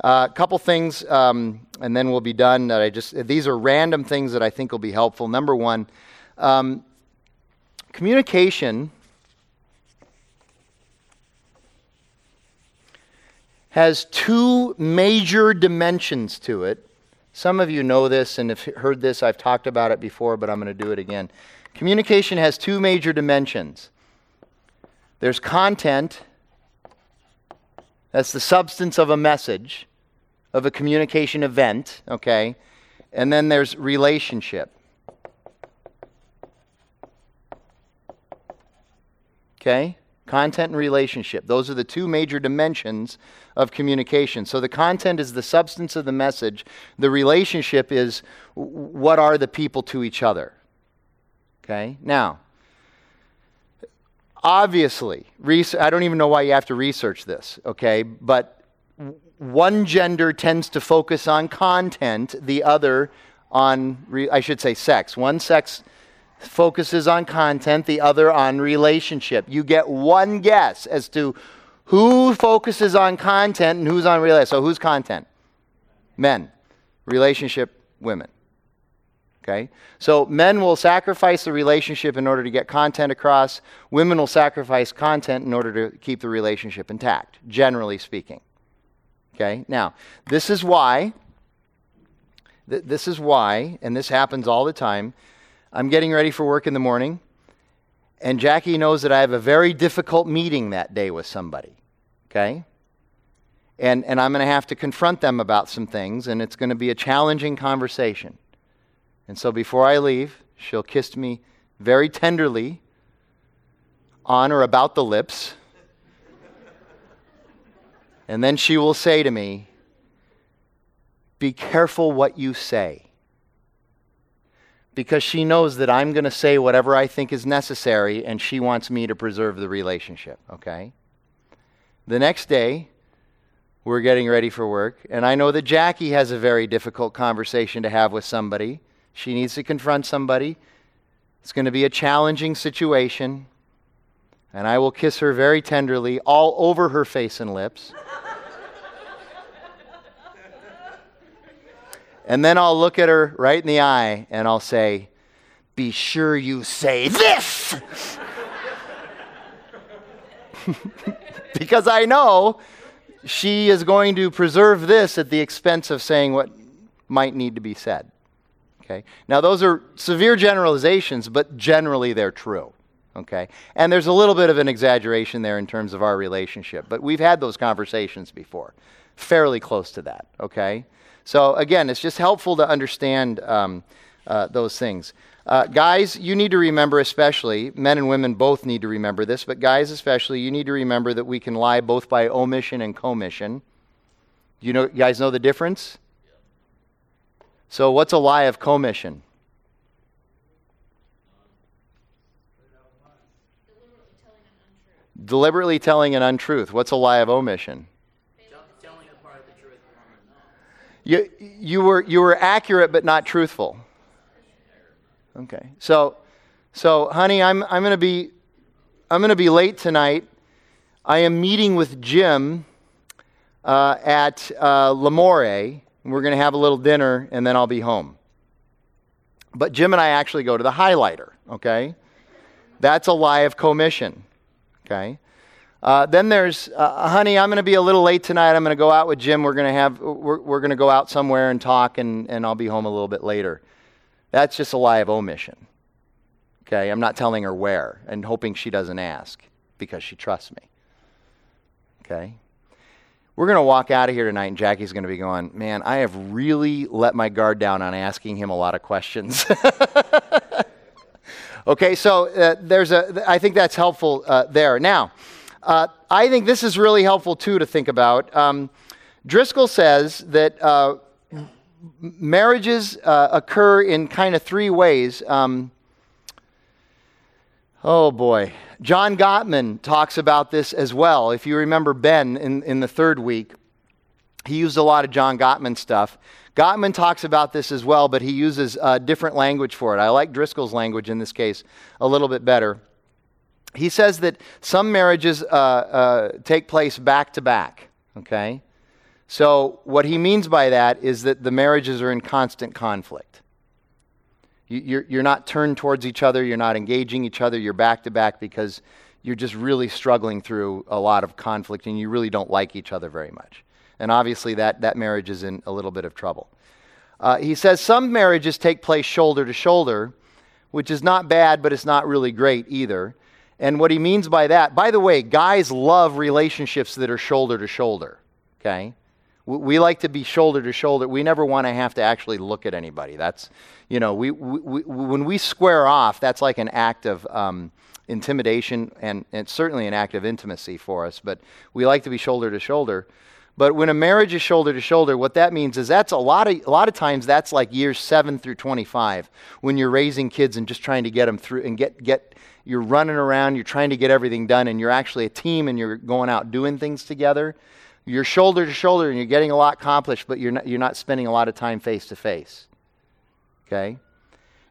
S1: A uh, couple things, um, and then we'll be done. That I just these are random things that I think will be helpful. Number one, um, communication has two major dimensions to it. Some of you know this and have heard this. I've talked about it before, but I'm going to do it again. Communication has two major dimensions. There's content that's the substance of a message, of a communication event, okay? And then there's relationship. Okay? Content and relationship. Those are the two major dimensions of communication. So the content is the substance of the message, the relationship is what are the people to each other. Okay? Now, Obviously, I don't even know why you have to research this, okay? But one gender tends to focus on content, the other on, I should say, sex. One sex focuses on content, the other on relationship. You get one guess as to who focuses on content and who's on relationship. So, who's content? Men. Relationship, women. Okay? So men will sacrifice the relationship in order to get content across. Women will sacrifice content in order to keep the relationship intact, generally speaking. Okay? Now, this is why, th- this is why, and this happens all the time. I'm getting ready for work in the morning, and Jackie knows that I have a very difficult meeting that day with somebody, okay? And, and I'm going to have to confront them about some things, and it's going to be a challenging conversation. And so before I leave, she'll kiss me very tenderly on or about the lips. and then she will say to me, Be careful what you say. Because she knows that I'm going to say whatever I think is necessary, and she wants me to preserve the relationship, okay? The next day, we're getting ready for work, and I know that Jackie has a very difficult conversation to have with somebody. She needs to confront somebody. It's going to be a challenging situation. And I will kiss her very tenderly, all over her face and lips. and then I'll look at her right in the eye and I'll say, Be sure you say this! because I know she is going to preserve this at the expense of saying what might need to be said. Okay? Now, those are severe generalizations, but generally they're true. Okay? And there's a little bit of an exaggeration there in terms of our relationship, but we've had those conversations before, fairly close to that. Okay? So, again, it's just helpful to understand um, uh, those things. Uh, guys, you need to remember, especially, men and women both need to remember this, but guys, especially, you need to remember that we can lie both by omission and commission. You know, you guys know the difference? So, what's a lie of commission? Deliberately telling an untruth. What's a lie of omission? Telling a part of the truth. You, you, were, you were accurate but not truthful. Okay. So, so honey, I'm, I'm going to be I'm going to be late tonight. I am meeting with Jim uh, at uh, L'Amore we're going to have a little dinner, and then I'll be home. But Jim and I actually go to the highlighter, okay? That's a lie of commission, okay? Uh, then there's, uh, honey, I'm going to be a little late tonight. I'm going to go out with Jim. We're going to have, we're, we're going to go out somewhere and talk, and, and I'll be home a little bit later. That's just a lie of omission. Okay, I'm not telling her where and hoping she doesn't ask because she trusts me. Okay, we're going to walk out of here tonight, and Jackie's going to be going, Man, I have really let my guard down on asking him a lot of questions. okay, so uh, there's a, I think that's helpful uh, there. Now, uh, I think this is really helpful too to think about. Um, Driscoll says that uh, marriages uh, occur in kind of three ways. Um, oh boy. John Gottman talks about this as well. If you remember Ben in, in the third week, he used a lot of John Gottman stuff. Gottman talks about this as well, but he uses a different language for it. I like Driscoll's language in this case a little bit better. He says that some marriages uh, uh, take place back to back, okay? So, what he means by that is that the marriages are in constant conflict. You're, you're not turned towards each other, you're not engaging each other, you're back to back because you're just really struggling through a lot of conflict and you really don't like each other very much. And obviously, that, that marriage is in a little bit of trouble. Uh, he says some marriages take place shoulder to shoulder, which is not bad, but it's not really great either. And what he means by that, by the way, guys love relationships that are shoulder to shoulder. Okay? We like to be shoulder to shoulder. We never want to have to actually look at anybody. That's, you know, we, we, we when we square off, that's like an act of um, intimidation and, and certainly an act of intimacy for us. But we like to be shoulder to shoulder. But when a marriage is shoulder to shoulder, what that means is that's a lot of a lot of times that's like years seven through twenty-five when you're raising kids and just trying to get them through and get get you're running around, you're trying to get everything done, and you're actually a team and you're going out doing things together you're shoulder to shoulder and you're getting a lot accomplished, but you're not, you're not spending a lot of time face to face. Okay?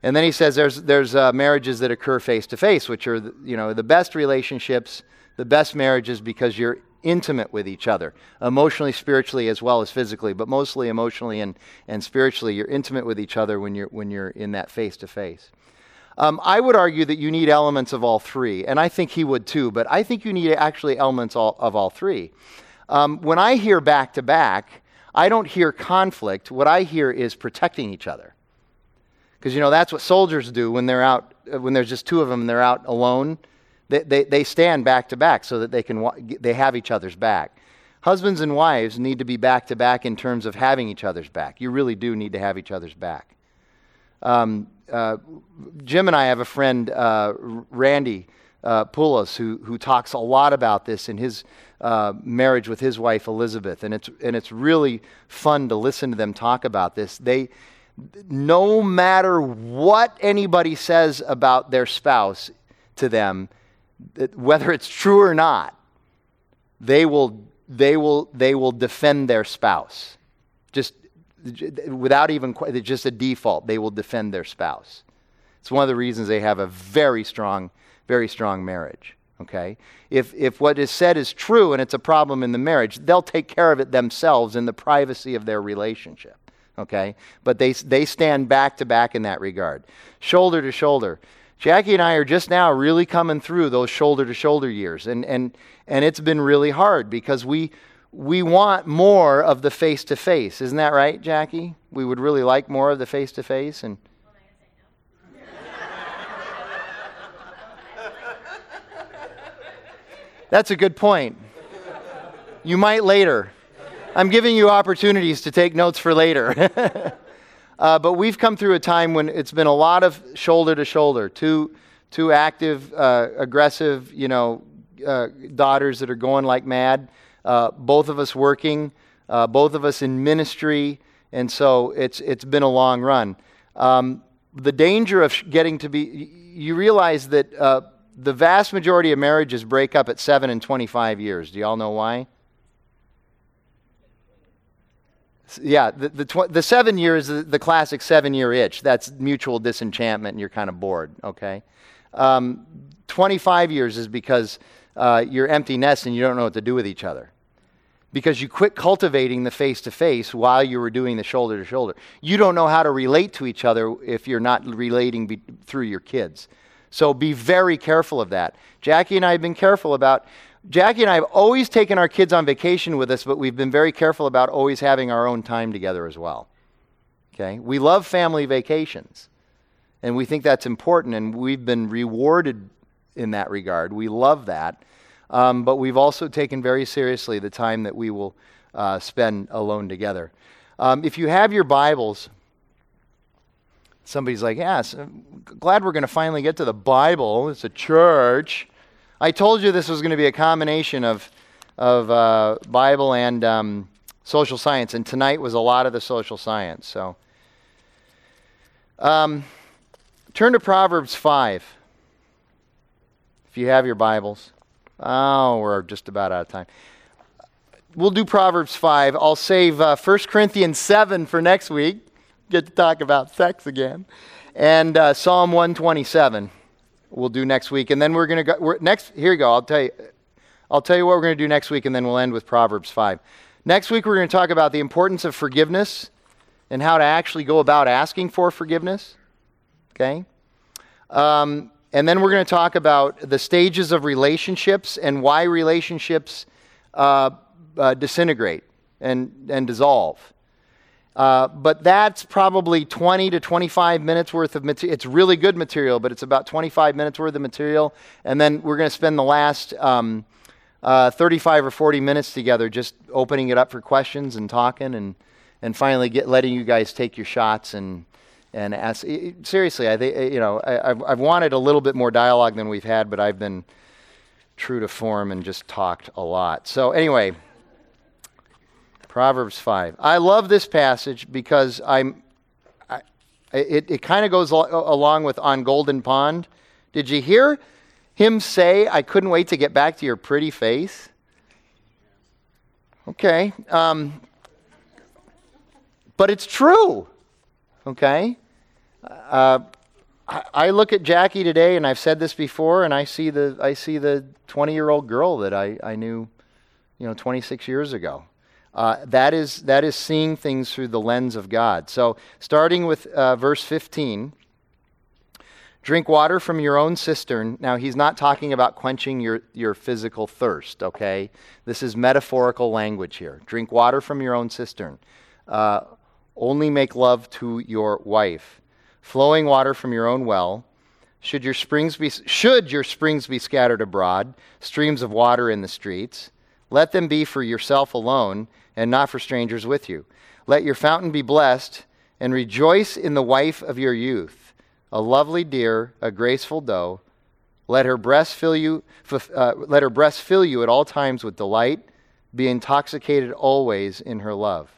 S1: And then he says there's, there's uh, marriages that occur face to face, which are the, you know, the best relationships, the best marriages because you're intimate with each other, emotionally, spiritually, as well as physically, but mostly emotionally and, and spiritually. You're intimate with each other when you're, when you're in that face to face. I would argue that you need elements of all three, and I think he would too, but I think you need actually elements all, of all three. Um, when I hear back to back, I don't hear conflict. What I hear is protecting each other. Because, you know, that's what soldiers do when they're out, uh, when there's just two of them and they're out alone. They, they, they stand back to back so that they, can, they have each other's back. Husbands and wives need to be back to back in terms of having each other's back. You really do need to have each other's back. Um, uh, Jim and I have a friend, uh, Randy uh, Poulos, who, who talks a lot about this in his uh, marriage with his wife Elizabeth, and it's and it's really fun to listen to them talk about this. They, no matter what anybody says about their spouse to them, whether it's true or not, they will they will they will defend their spouse, just without even just a default. They will defend their spouse. It's one of the reasons they have a very strong, very strong marriage. Okay? If, if what is said is true and it's a problem in the marriage, they'll take care of it themselves in the privacy of their relationship. Okay? But they, they stand back to back in that regard, shoulder to shoulder. Jackie and I are just now really coming through those shoulder to shoulder years. And, and, and it's been really hard because we, we want more of the face to face. Isn't that right, Jackie? We would really like more of the face to face. And That's a good point. You might later. I'm giving you opportunities to take notes for later. uh, but we've come through a time when it's been a lot of shoulder to shoulder, two, two active, uh, aggressive, you know, uh, daughters that are going like mad, uh, both of us working, uh, both of us in ministry, and so it's, it's been a long run. Um, the danger of getting to be, you realize that uh, the vast majority of marriages break up at 7 and 25 years. Do y'all know why? Yeah, the, the, tw- the seven years, the, the classic seven year itch. That's mutual disenchantment and you're kind of bored, okay? Um, 25 years is because uh, you're empty nest and you don't know what to do with each other. Because you quit cultivating the face to face while you were doing the shoulder to shoulder. You don't know how to relate to each other if you're not relating be- through your kids. So be very careful of that. Jackie and I have been careful about. Jackie and I have always taken our kids on vacation with us, but we've been very careful about always having our own time together as well. Okay? We love family vacations, and we think that's important, and we've been rewarded in that regard. We love that. Um, but we've also taken very seriously the time that we will uh, spend alone together. Um, if you have your Bibles, Somebody's like, Yes, glad we're going to finally get to the Bible. It's a church. I told you this was going to be a combination of, of uh, Bible and um, social science, and tonight was a lot of the social science. So, um, turn to Proverbs 5. If you have your Bibles. Oh, we're just about out of time. We'll do Proverbs 5. I'll save uh, 1 Corinthians 7 for next week get to talk about sex again. And uh, Psalm 127 we'll do next week. And then we're going to go, we're, next, here you go. I'll tell you, I'll tell you what we're going to do next week, and then we'll end with Proverbs 5. Next week, we're going to talk about the importance of forgiveness and how to actually go about asking for forgiveness. Okay? Um, and then we're going to talk about the stages of relationships and why relationships uh, uh, disintegrate and, and dissolve. Uh, but that's probably 20 to 25 minutes worth of material. It's really good material, but it's about 25 minutes worth of material. And then we're going to spend the last um, uh, 35 or 40 minutes together just opening it up for questions and talking and, and finally get, letting you guys take your shots and, and ask. Seriously, I think, you know, I, I've, I've wanted a little bit more dialogue than we've had, but I've been true to form and just talked a lot. So, anyway. Proverbs 5. I love this passage because I'm, I, it, it kind of goes al- along with On Golden Pond. Did you hear him say, I couldn't wait to get back to your pretty face? Okay. Um, but it's true. Okay? Uh, I, I look at Jackie today, and I've said this before, and I see the I see the 20 year old girl that I, I knew, you know, 26 years ago. Uh, that, is, that is seeing things through the lens of God. So, starting with uh, verse 15 drink water from your own cistern. Now, he's not talking about quenching your, your physical thirst, okay? This is metaphorical language here. Drink water from your own cistern. Uh, only make love to your wife. flowing water from your own well. Should your springs be, should your springs be scattered abroad, streams of water in the streets, let them be for yourself alone and not for strangers with you. Let your fountain be blessed and rejoice in the wife of your youth, a lovely deer, a graceful doe. Let her breast fill you, uh, let her breast fill you at all times with delight. Be intoxicated always in her love.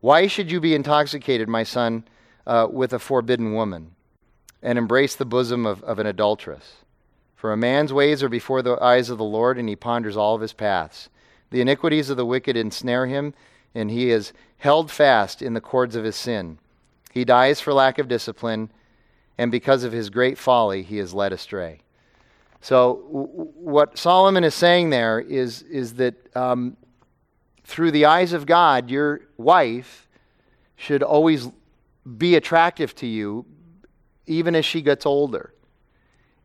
S1: Why should you be intoxicated, my son, uh, with a forbidden woman, and embrace the bosom of, of an adulteress? For a man's ways are before the eyes of the Lord, and he ponders all of his paths. The iniquities of the wicked ensnare him, and he is held fast in the cords of his sin. He dies for lack of discipline, and because of his great folly, he is led astray. So, what Solomon is saying there is, is that um, through the eyes of God, your wife should always be attractive to you, even as she gets older.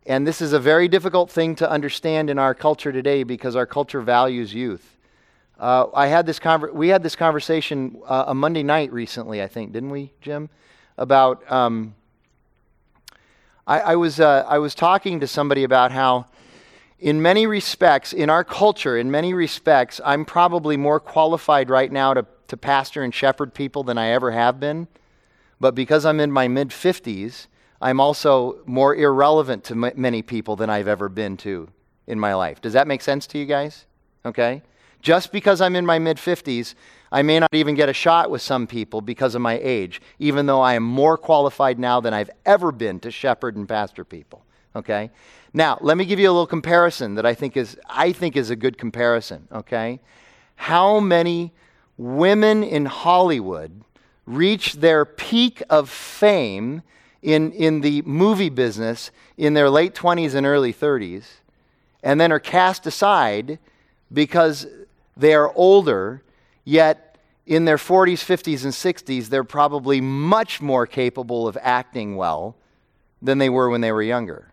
S1: And this is a very difficult thing to understand in our culture today because our culture values youth. Uh, I had this conver- we had this conversation uh, a Monday night recently, I think, didn't we, Jim? About um, I, I was, uh, I was talking to somebody about how, in many respects, in our culture, in many respects, I'm probably more qualified right now to, to pastor and shepherd people than I ever have been. But because I'm in my mid 50s, I'm also more irrelevant to m- many people than I've ever been to in my life. Does that make sense to you guys? Okay? Just because I'm in my mid 50s, I may not even get a shot with some people because of my age, even though I am more qualified now than I've ever been to shepherd and pastor people. Okay? Now, let me give you a little comparison that I think is I think is a good comparison, okay? How many women in Hollywood reach their peak of fame in, in the movie business in their late 20s and early 30s and then are cast aside because they are older Yet, in their 40s, 50s, and 60s, they're probably much more capable of acting well than they were when they were younger.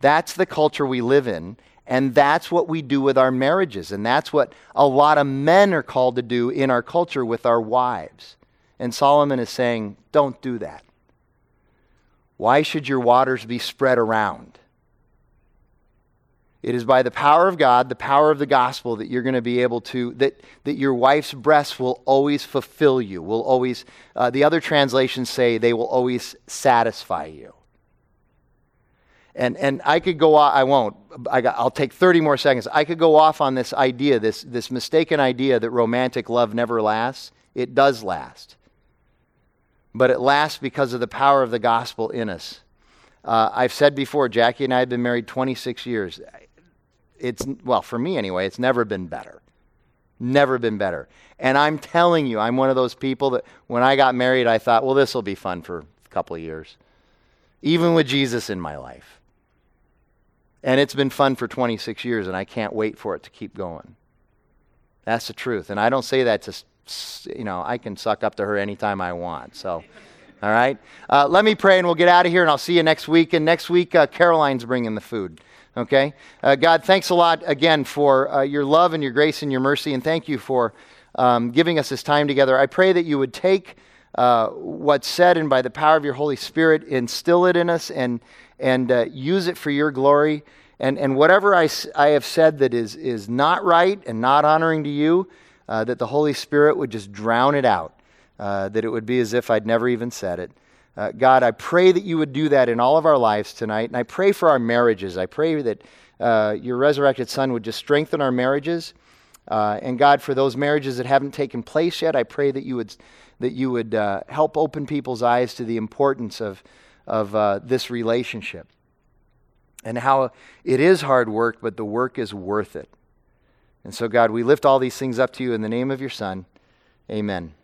S1: That's the culture we live in, and that's what we do with our marriages, and that's what a lot of men are called to do in our culture with our wives. And Solomon is saying, don't do that. Why should your waters be spread around? It is by the power of God, the power of the gospel, that you're going to be able to, that, that your wife's breasts will always fulfill you, will always, uh, the other translations say they will always satisfy you. And, and I could go off, I won't, I got, I'll take 30 more seconds. I could go off on this idea, this, this mistaken idea that romantic love never lasts. It does last. But it lasts because of the power of the gospel in us. Uh, I've said before, Jackie and I have been married 26 years it's, well, for me anyway, it's never been better. Never been better. And I'm telling you, I'm one of those people that when I got married, I thought, well, this will be fun for a couple of years, even with Jesus in my life. And it's been fun for 26 years, and I can't wait for it to keep going. That's the truth. And I don't say that to, you know, I can suck up to her anytime I want. So, all right. Uh, let me pray, and we'll get out of here, and I'll see you next week. And next week, uh, Caroline's bringing the food. Okay? Uh, God, thanks a lot again for uh, your love and your grace and your mercy, and thank you for um, giving us this time together. I pray that you would take uh, what's said and by the power of your Holy Spirit, instill it in us and, and uh, use it for your glory. And, and whatever I, I have said that is, is not right and not honoring to you, uh, that the Holy Spirit would just drown it out, uh, that it would be as if I'd never even said it. Uh, God, I pray that you would do that in all of our lives tonight. And I pray for our marriages. I pray that uh, your resurrected Son would just strengthen our marriages. Uh, and God, for those marriages that haven't taken place yet, I pray that you would, that you would uh, help open people's eyes to the importance of, of uh, this relationship and how it is hard work, but the work is worth it. And so, God, we lift all these things up to you in the name of your Son. Amen.